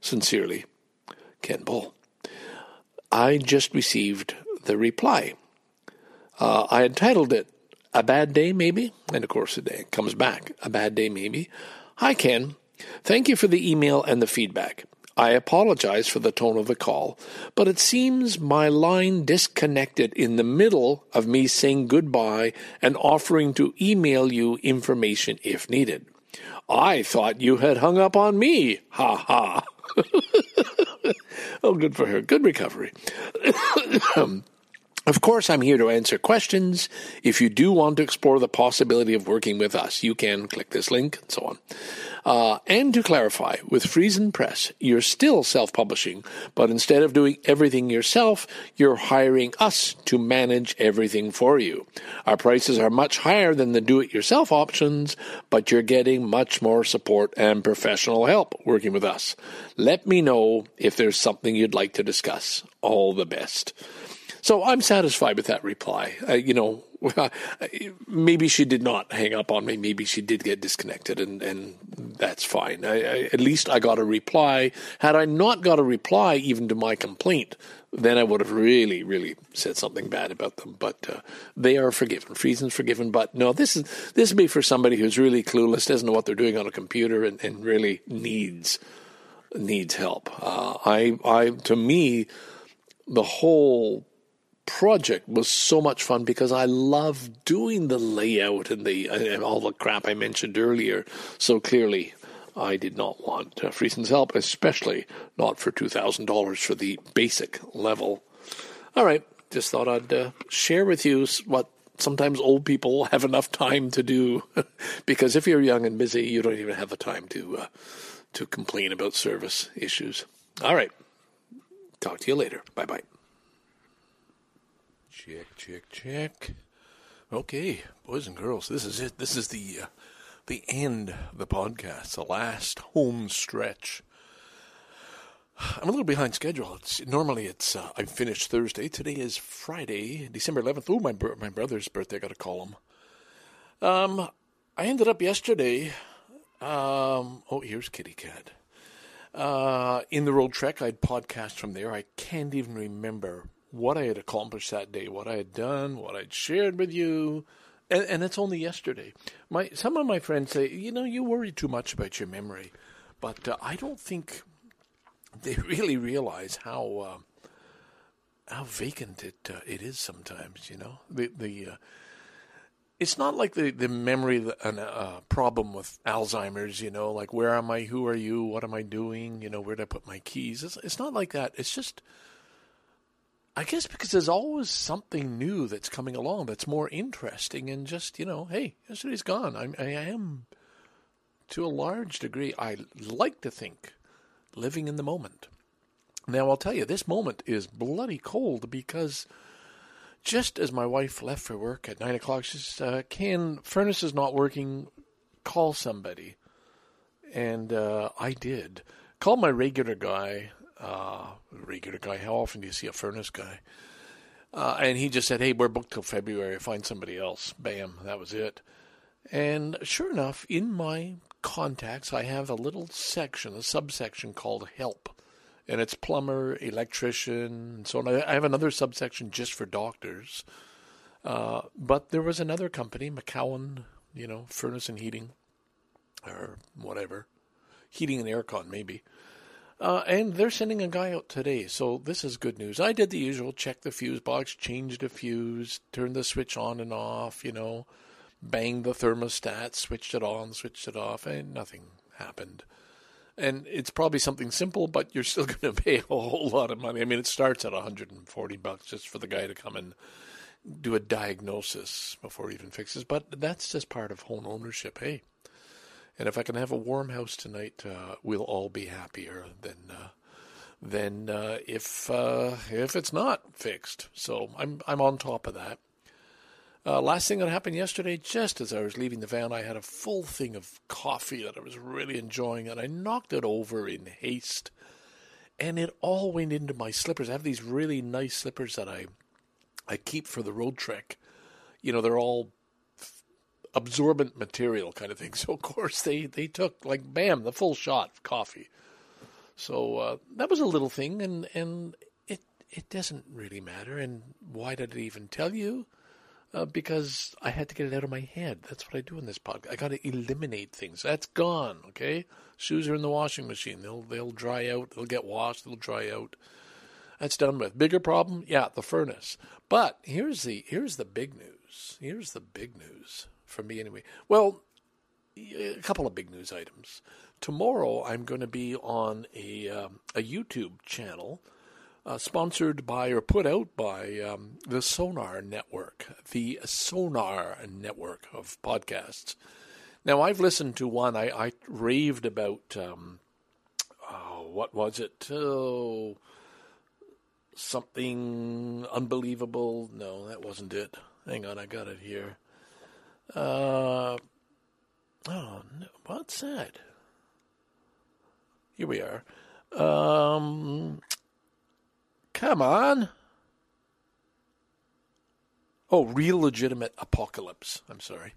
Sincerely, Ken Bull. I just received the reply. Uh, I entitled it A Bad Day, Maybe, and of course the day comes back, A Bad Day, Maybe. Hi, Ken. Thank you for the email and the feedback. I apologize for the tone of the call, but it seems my line disconnected in the middle of me saying goodbye and offering to email you information if needed. I thought you had hung up on me. Ha ha. oh, good for her. Good recovery. Of course, I'm here to answer questions. If you do want to explore the possibility of working with us, you can click this link and so on. Uh, and to clarify, with Friesen Press, you're still self publishing, but instead of doing everything yourself, you're hiring us to manage everything for you. Our prices are much higher than the do it yourself options, but you're getting much more support and professional help working with us. Let me know if there's something you'd like to discuss. All the best. So I'm satisfied with that reply. Uh, you know, maybe she did not hang up on me. Maybe she did get disconnected, and, and that's fine. I, I, at least I got a reply. Had I not got a reply even to my complaint, then I would have really, really said something bad about them. But uh, they are forgiven. Friesen's forgiven. But no, this is this would be for somebody who's really clueless, doesn't know what they're doing on a computer, and, and really needs needs help. Uh, I, I, to me, the whole project was so much fun because I love doing the layout and the and all the crap I mentioned earlier. So clearly, I did not want uh, Friesen's help, especially not for two thousand dollars for the basic level. All right, just thought I'd uh, share with you what sometimes old people have enough time to do, because if you're young and busy, you don't even have the time to uh, to complain about service issues. All right, talk to you later. Bye bye. Check, check, check. Okay, boys and girls, this is it. This is the uh, the end of the podcast, the last home stretch. I'm a little behind schedule. It's, normally it's uh, I finished Thursday. Today is Friday, December 11th. Oh, my my brother's birthday. I got to call him. Um, I ended up yesterday. Um, oh, here's Kitty Cat. Uh, in the Roadtrek, I'd podcast from there. I can't even remember what I had accomplished that day, what I had done, what I'd shared with you, and, and it's only yesterday. My some of my friends say, you know, you worry too much about your memory, but uh, I don't think they really realize how uh, how vacant it uh, it is sometimes. You know, the the uh, it's not like the the memory uh, problem with Alzheimer's. You know, like where am I? Who are you? What am I doing? You know, where did I put my keys? It's, it's not like that. It's just. I guess because there's always something new that's coming along that's more interesting and just, you know, hey, yesterday's gone. I'm, I am, to a large degree, I like to think living in the moment. Now, I'll tell you, this moment is bloody cold because just as my wife left for work at 9 o'clock, she says, uh, Ken, furnace is not working. Call somebody. And uh, I did. Called my regular guy. Uh, regular guy, how often do you see a furnace guy? Uh, and he just said, hey, we're booked till February. Find somebody else. Bam, that was it. And sure enough, in my contacts, I have a little section, a subsection called help. And it's plumber, electrician, and so on. I have another subsection just for doctors. Uh, but there was another company, McCowan, you know, furnace and heating, or whatever, heating and aircon maybe. Uh, and they're sending a guy out today, so this is good news. I did the usual: check the fuse box, changed a fuse, turned the switch on and off, you know, banged the thermostat, switched it on, switched it off, and nothing happened. And it's probably something simple, but you're still going to pay a whole lot of money. I mean, it starts at 140 bucks just for the guy to come and do a diagnosis before he even fixes. But that's just part of home ownership. Hey, and if I can have a warm house tonight, uh, we'll all be happier than uh, than uh, if uh, if it's not fixed. So I'm I'm on top of that. Uh, last thing that happened yesterday, just as I was leaving the van, I had a full thing of coffee that I was really enjoying, and I knocked it over in haste, and it all went into my slippers. I have these really nice slippers that I I keep for the Roadtrek. You know, they're all absorbent material kind of thing. So of course they they took like bam the full shot of coffee. So uh, that was a little thing, and and it it doesn't really matter. And why did it even tell you? uh, because I had to get it out of my head. That's what I do in this podcast. I got to eliminate things. That's gone. Okay, shoes are in the washing machine. They'll they'll dry out. They'll get washed. They'll dry out. That's done with. Bigger problem, yeah, the furnace. But here's the here's the big news. Here's the big news for me anyway. Well, a couple of big news items. Tomorrow I'm going to be on a um, a YouTube channel uh, sponsored by or put out by um, the Sonar Network, the Sonar Network of podcasts. Now, I've listened to one, I, I raved about, um, oh, what was it? Oh, something unbelievable. No, that wasn't it. Hang on, I got it here. Uh, oh, no, what's that? Here we are. Um, Come on. Oh, real legitimate apocalypse. I'm sorry.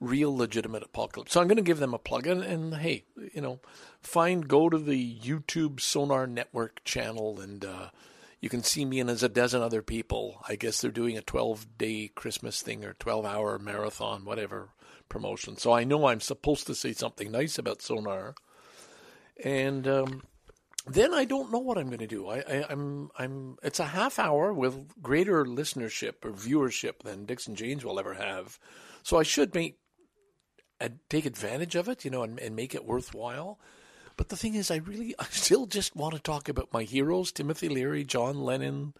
Real legitimate apocalypse. So I'm going to give them a plug. And, and hey, you know, find, go to the YouTube Sonar Network channel and uh, you can see me and as a dozen other people. I guess they're doing a 12 day Christmas thing or 12 hour marathon, whatever promotion. So I know I'm supposed to say something nice about Sonar. And um, then I don't know what I'm going to do. I, I, I'm, I'm. It's a half hour with greater listenership or viewership than Dixon Janes will ever have, so I should make, take advantage of it, you know, and, and make it worthwhile. But the thing is, I really, I still just want to talk about my heroes: Timothy Leary, John Lennon,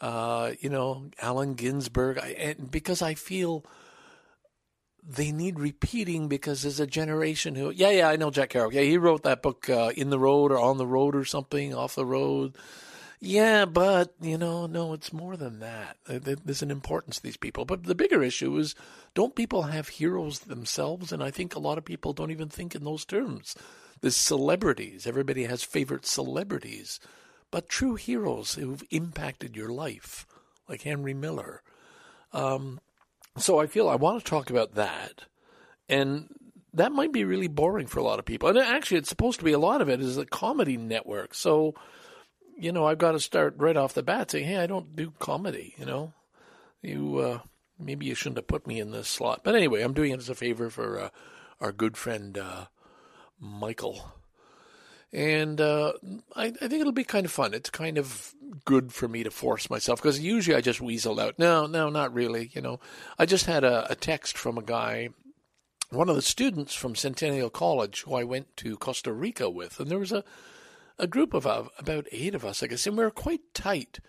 uh, you know, Allen Ginsberg, I, and because I feel they need repeating because there's a generation who, yeah, yeah, I know Jack Kerouac. Yeah, he wrote that book, uh, In the Road or On the Road or something, Off the Road. Yeah, but, you know, no, it's more than that. There's an importance to these people. But the bigger issue is don't people have heroes themselves? And I think a lot of people don't even think in those terms. There's celebrities. Everybody has favorite celebrities. But true heroes who've impacted your life, like Henry Miller. Um, so I feel I want to talk about that. And that might be really boring for a lot of people. And actually, it's supposed to be a lot of it is a comedy network. So, you know, I've got to start right off the bat saying, hey, I don't do comedy, you know. You, uh, maybe you shouldn't have put me in this slot. But anyway, I'm doing it as a favor for uh, our good friend uh, Michael. And uh, I, I, think it'll be kind of fun. It's kind of good for me to force myself because usually I just weasel out. No, no, not really. You know, I just had a, a text from a guy, one of the students from Centennial College, who I went to Costa Rica with, and there was a a group of uh, about eight of us, I guess, and we were quite tight.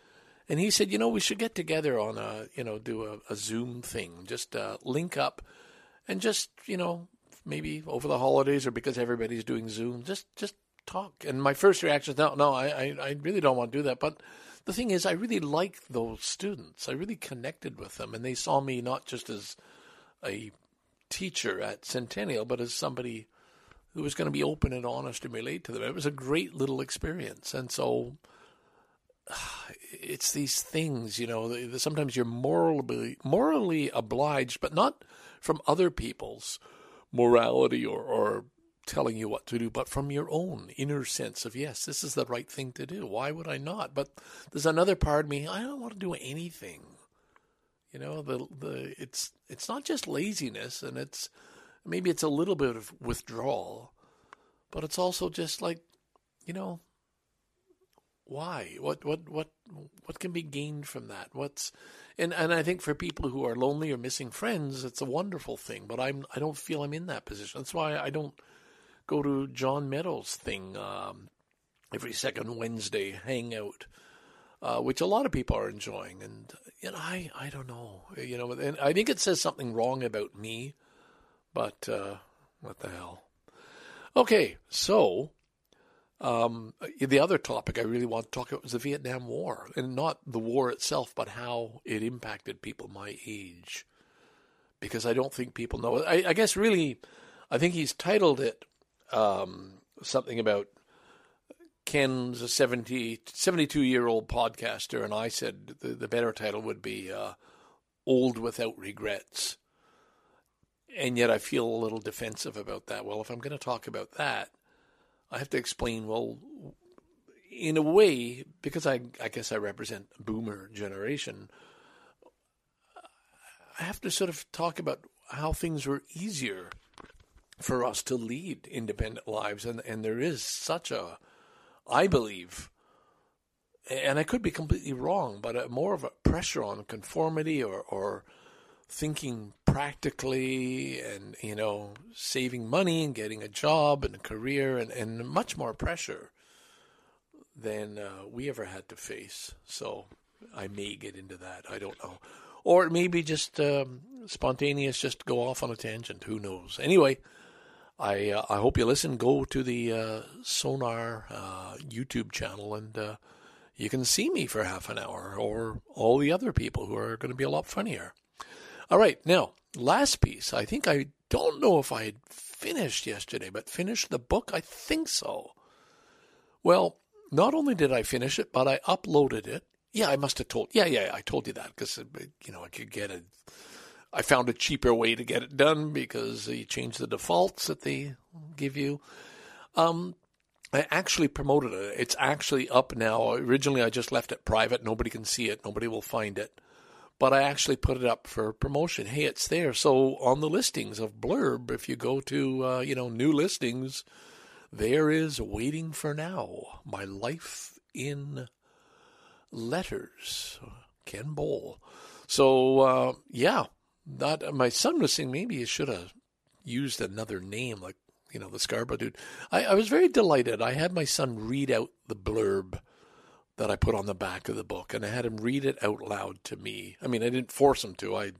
And he said, you know, we should get together on a, you know, do a, a Zoom thing, just uh, link up, and just, you know, maybe over the holidays or because everybody's doing Zoom, just just talk. And my first reaction is, no, no, I, I really don't want to do that. But the thing is, I really like those students. I really connected with them, and they saw me not just as a teacher at Centennial, but as somebody who was going to be open and honest and relate to them. It was a great little experience, and so it's these things, you know. Sometimes you're morally morally obliged, but not from other people's morality or, or telling you what to do, but from your own inner sense of, yes, this is the right thing to do. Why would I not? But there's another part of me, I don't want to do anything. You know, the the it's it's not just laziness and it's maybe it's a little bit of withdrawal, but it's also just like, you know, why? What what what what can be gained from that? What's and and I think for people who are lonely or missing friends, it's a wonderful thing. But I'm I don't feel I'm in that position. That's why I don't go to John Meadows' thing um, every second Wednesday hangout, uh, which a lot of people are enjoying. And you know, I I don't know, you know, and I think it says something wrong about me, but uh, what the hell? Okay, so um, the other topic I really want to talk about was the Vietnam War, and not the war itself, but how it impacted people my age. Because I don't think people know. I, I guess really, I think he's titled it um, something about Ken's a 70, 72 year old podcaster, and I said the, the better title would be uh, Old Without Regrets. And yet I feel a little defensive about that. Well, if I'm going to talk about that, I have to explain, well, in a way, because I, I guess I represent boomer generation, I have to sort of talk about how things were easier for us to lead independent lives. And, and there is such a, I believe, and I could be completely wrong, but a, more of a pressure on conformity or, or thinking practically and, you know, saving money and getting a job and a career and, and much more pressure than uh, we ever had to face. So I may get into that. I don't know. Or maybe just um, spontaneous, just go off on a tangent. Who knows? Anyway, I uh, I hope you listen. Go to the uh, Sonar uh, YouTube channel and uh, you can see me for half an hour, or all the other people who are going to be a lot funnier. All right, now last piece. I think I don't know if I had finished yesterday, but finished the book. I think so. Well, not only did I finish it, but I uploaded it. Yeah, I must have told. Yeah, yeah, I told you that because you know I could get it I found a cheaper way to get it done because you change the defaults that they give you. Um, I actually promoted it. It's actually up now. Originally, I just left it private. Nobody can see it. Nobody will find it. But I actually put it up for promotion. Hey, it's there. So on the listings of Blurb, if you go to uh, you know new listings, there is waiting for now. My life in letters, Ken Bowl. So uh, yeah, not my son was saying maybe you should have used another name like you know the Scarborough dude. I, I was very delighted. I had my son read out the blurb that I put on the back of the book, and I had him read it out loud to me. I mean, I didn't force him to. I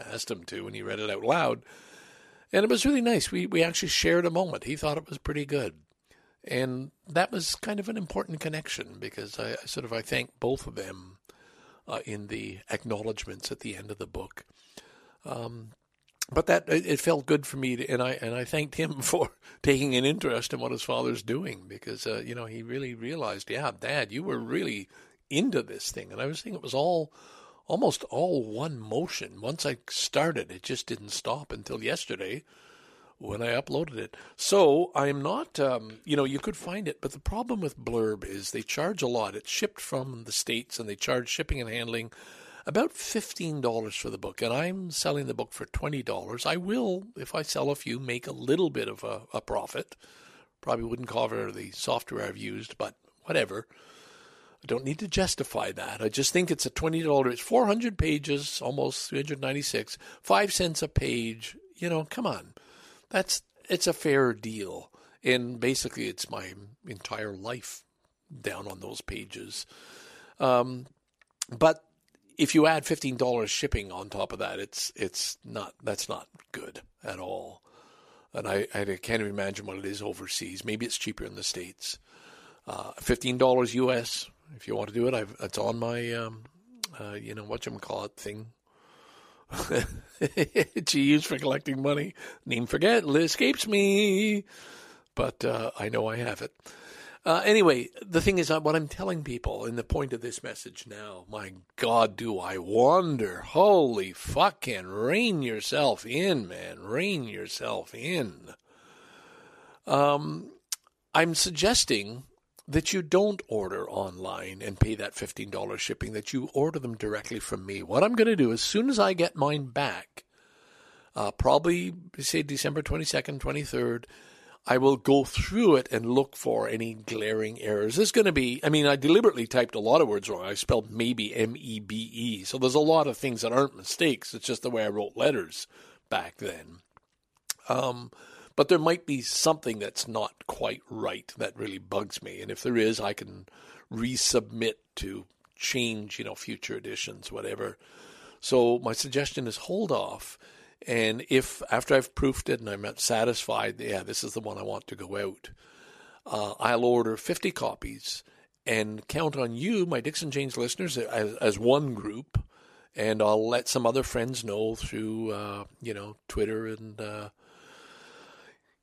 asked him to, and he read it out loud. And it was really nice. We we actually shared a moment. He thought it was pretty good, and that was kind of an important connection because I, I sort of I thank both of them uh, in the acknowledgments at the end of the book. Um, but that it felt good for me, to, and I and I thanked him for taking an interest in what his father's doing because uh, you know he really realized, yeah, Dad, you were really into this thing, and I was thinking it was all almost all one motion. Once I started, it just didn't stop until yesterday when I uploaded it. So I'm not, um, you know, you could find it, but the problem with Blurb is they charge a lot. It's shipped from the States and they charge shipping and handling about $15 for the book, and I'm selling the book for $20. I will, if I sell a few, make a little bit of a, a profit. Probably wouldn't cover the software I've used, but whatever. I don't need to justify that. I just think it's a $20. It's 400 pages, almost 396, 5 cents a page. You know, come on. That's it's a fair deal. And basically it's my entire life down on those pages. Um, but if you add fifteen dollars shipping on top of that, it's it's not that's not good at all. And I, I can't even imagine what it is overseas. Maybe it's cheaper in the states. Uh, fifteen dollars US if you want to do it. I've it's on my um, uh, you know what you call it thing. it's used for collecting money. Name forget escapes me, but uh, I know I have it. Uh, anyway, the thing is, uh, what I'm telling people, and the point of this message now, my God, do I wonder? Holy fucking rein yourself in, man. Rein yourself in. Um, I'm suggesting that you don't order online and pay that $15 shipping, that you order them directly from me. What I'm going to do, as soon as I get mine back, uh, probably say December 22nd, 23rd, I will go through it and look for any glaring errors. There's going to be, I mean, I deliberately typed a lot of words wrong. I spelled maybe M E B E. So there's a lot of things that aren't mistakes. It's just the way I wrote letters back then. Um, but there might be something that's not quite right that really bugs me. And if there is, I can resubmit to change, you know, future editions, whatever. So my suggestion is hold off and if after I've proofed it and I'm not satisfied, yeah, this is the one I want to go out, uh, I'll order 50 copies and count on you, my Dixon Janes listeners, as, as one group. And I'll let some other friends know through, uh, you know, Twitter and uh,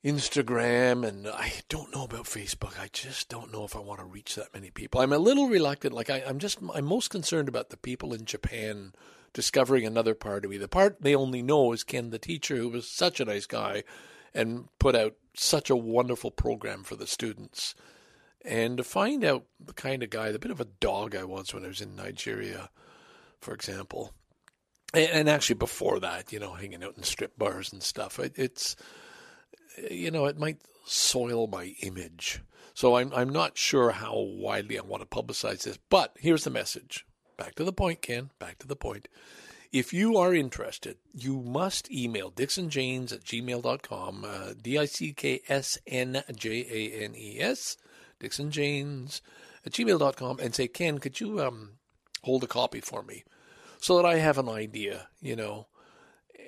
Instagram. And I don't know about Facebook. I just don't know if I want to reach that many people. I'm a little reluctant. Like I, I'm just, I'm most concerned about the people in Japan discovering another part of me. The part they only know is Ken, the teacher, who was such a nice guy and put out such a wonderful program for the students. And to find out the kind of guy, the bit of a dog I was when I was in Nigeria, for example, and, actually before that, you know, hanging out in strip bars and stuff, it, it's, you know, it might soil my image. So I'm I'm not sure how widely I want to publicize this, but here's the message. Back to the point, Ken. Back to the point. If you are interested, you must email dixonjanes at gmail.com, uh, D I C K S N J A N E S, dixonjanes at gmail.com, and say, Ken, could you um, hold a copy for me so that I have an idea, you know?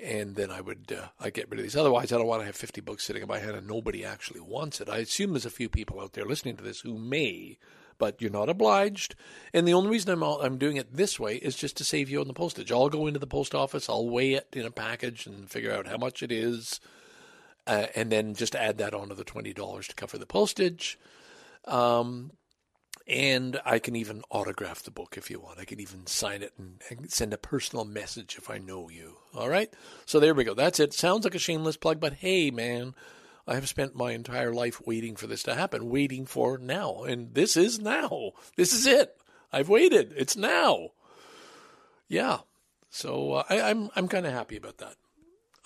And then I would uh, I get rid of these. Otherwise, I don't want to have 50 books sitting in my head and nobody actually wants it. I assume there's a few people out there listening to this who may but you're not obliged. And the only reason I'm I'm doing it this way is just to save you on the postage. I'll go into the post office, I'll weigh it in a package and figure out how much it is, uh, and then just add that onto the twenty dollars to cover the postage. Um, and I can even autograph the book if you want. I can even sign it and send a personal message if I know you. All right. So there we go. That's it. Sounds like a shameless plug, but hey, man, I have spent my entire life waiting for this to happen, waiting for now. And this is now. This is it. I've waited. It's now. Yeah. So uh, I, I'm I'm kind of happy about that.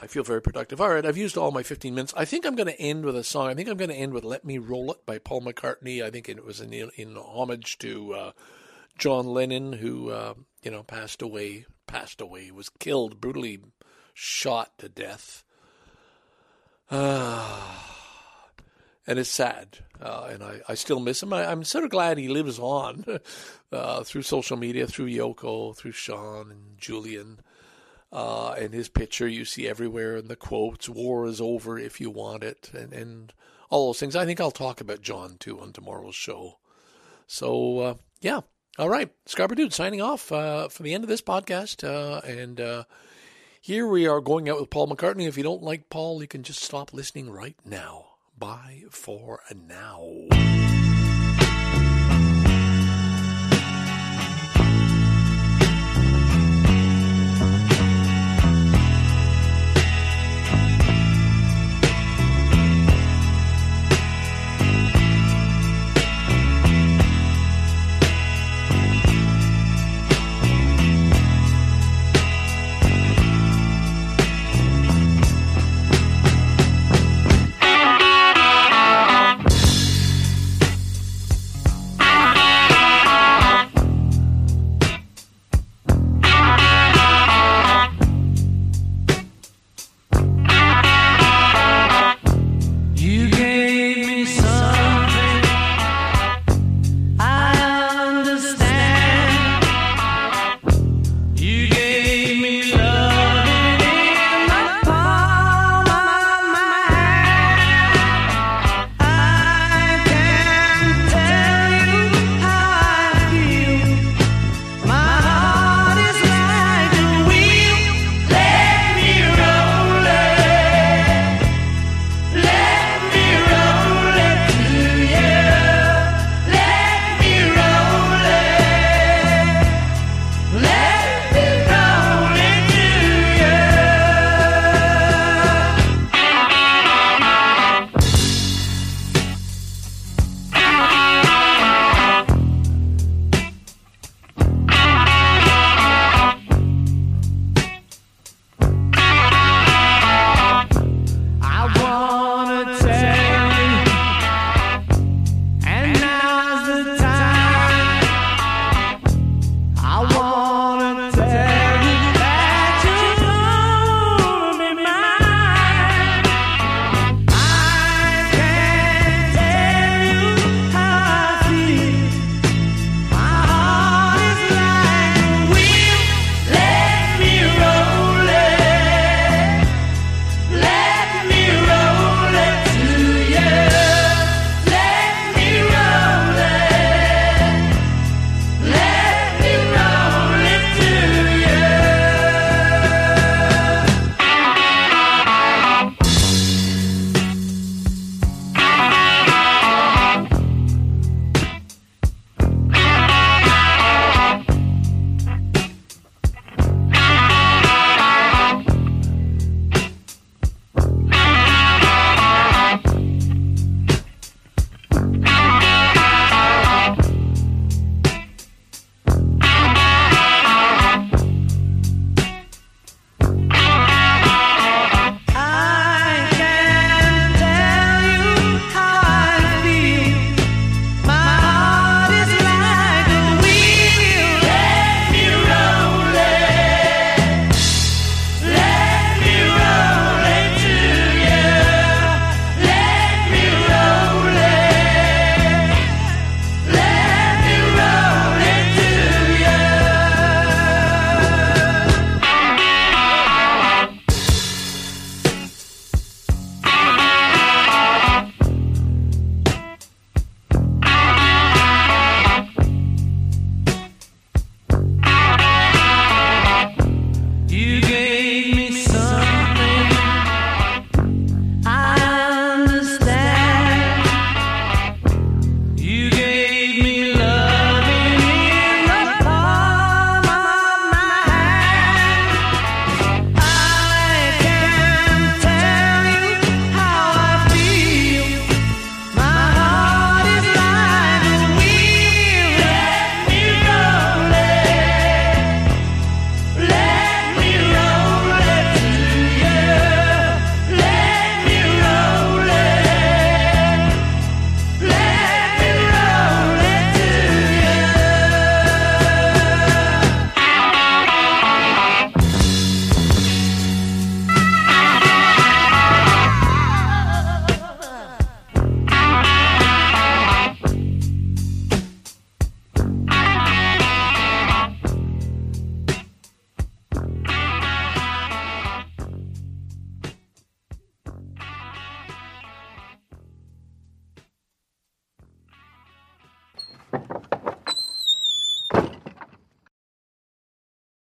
I feel very productive. All right, I've used all my 15 minutes. I think I'm going to end with a song. I think I'm going to end with "Let Me Roll It" by Paul McCartney. I think it was in in homage to uh, John Lennon, who uh, you know passed away. Passed away, was killed, brutally shot to death. Uh, and it's sad. Uh, and I, I still miss him. I, am sort of glad he lives on uh, through social media, through Yoko, through Sean and Julian. Uh, and his picture you see everywhere, and the quotes, war is over if you want it, and, and all those things. I think I'll talk about John too on tomorrow's show. So, uh, yeah. All right. Scarborough Dude signing off uh, for the end of this podcast. Uh, and here we are going out with Paul McCartney. If you don't like Paul, you can just stop listening right now. Bye for now.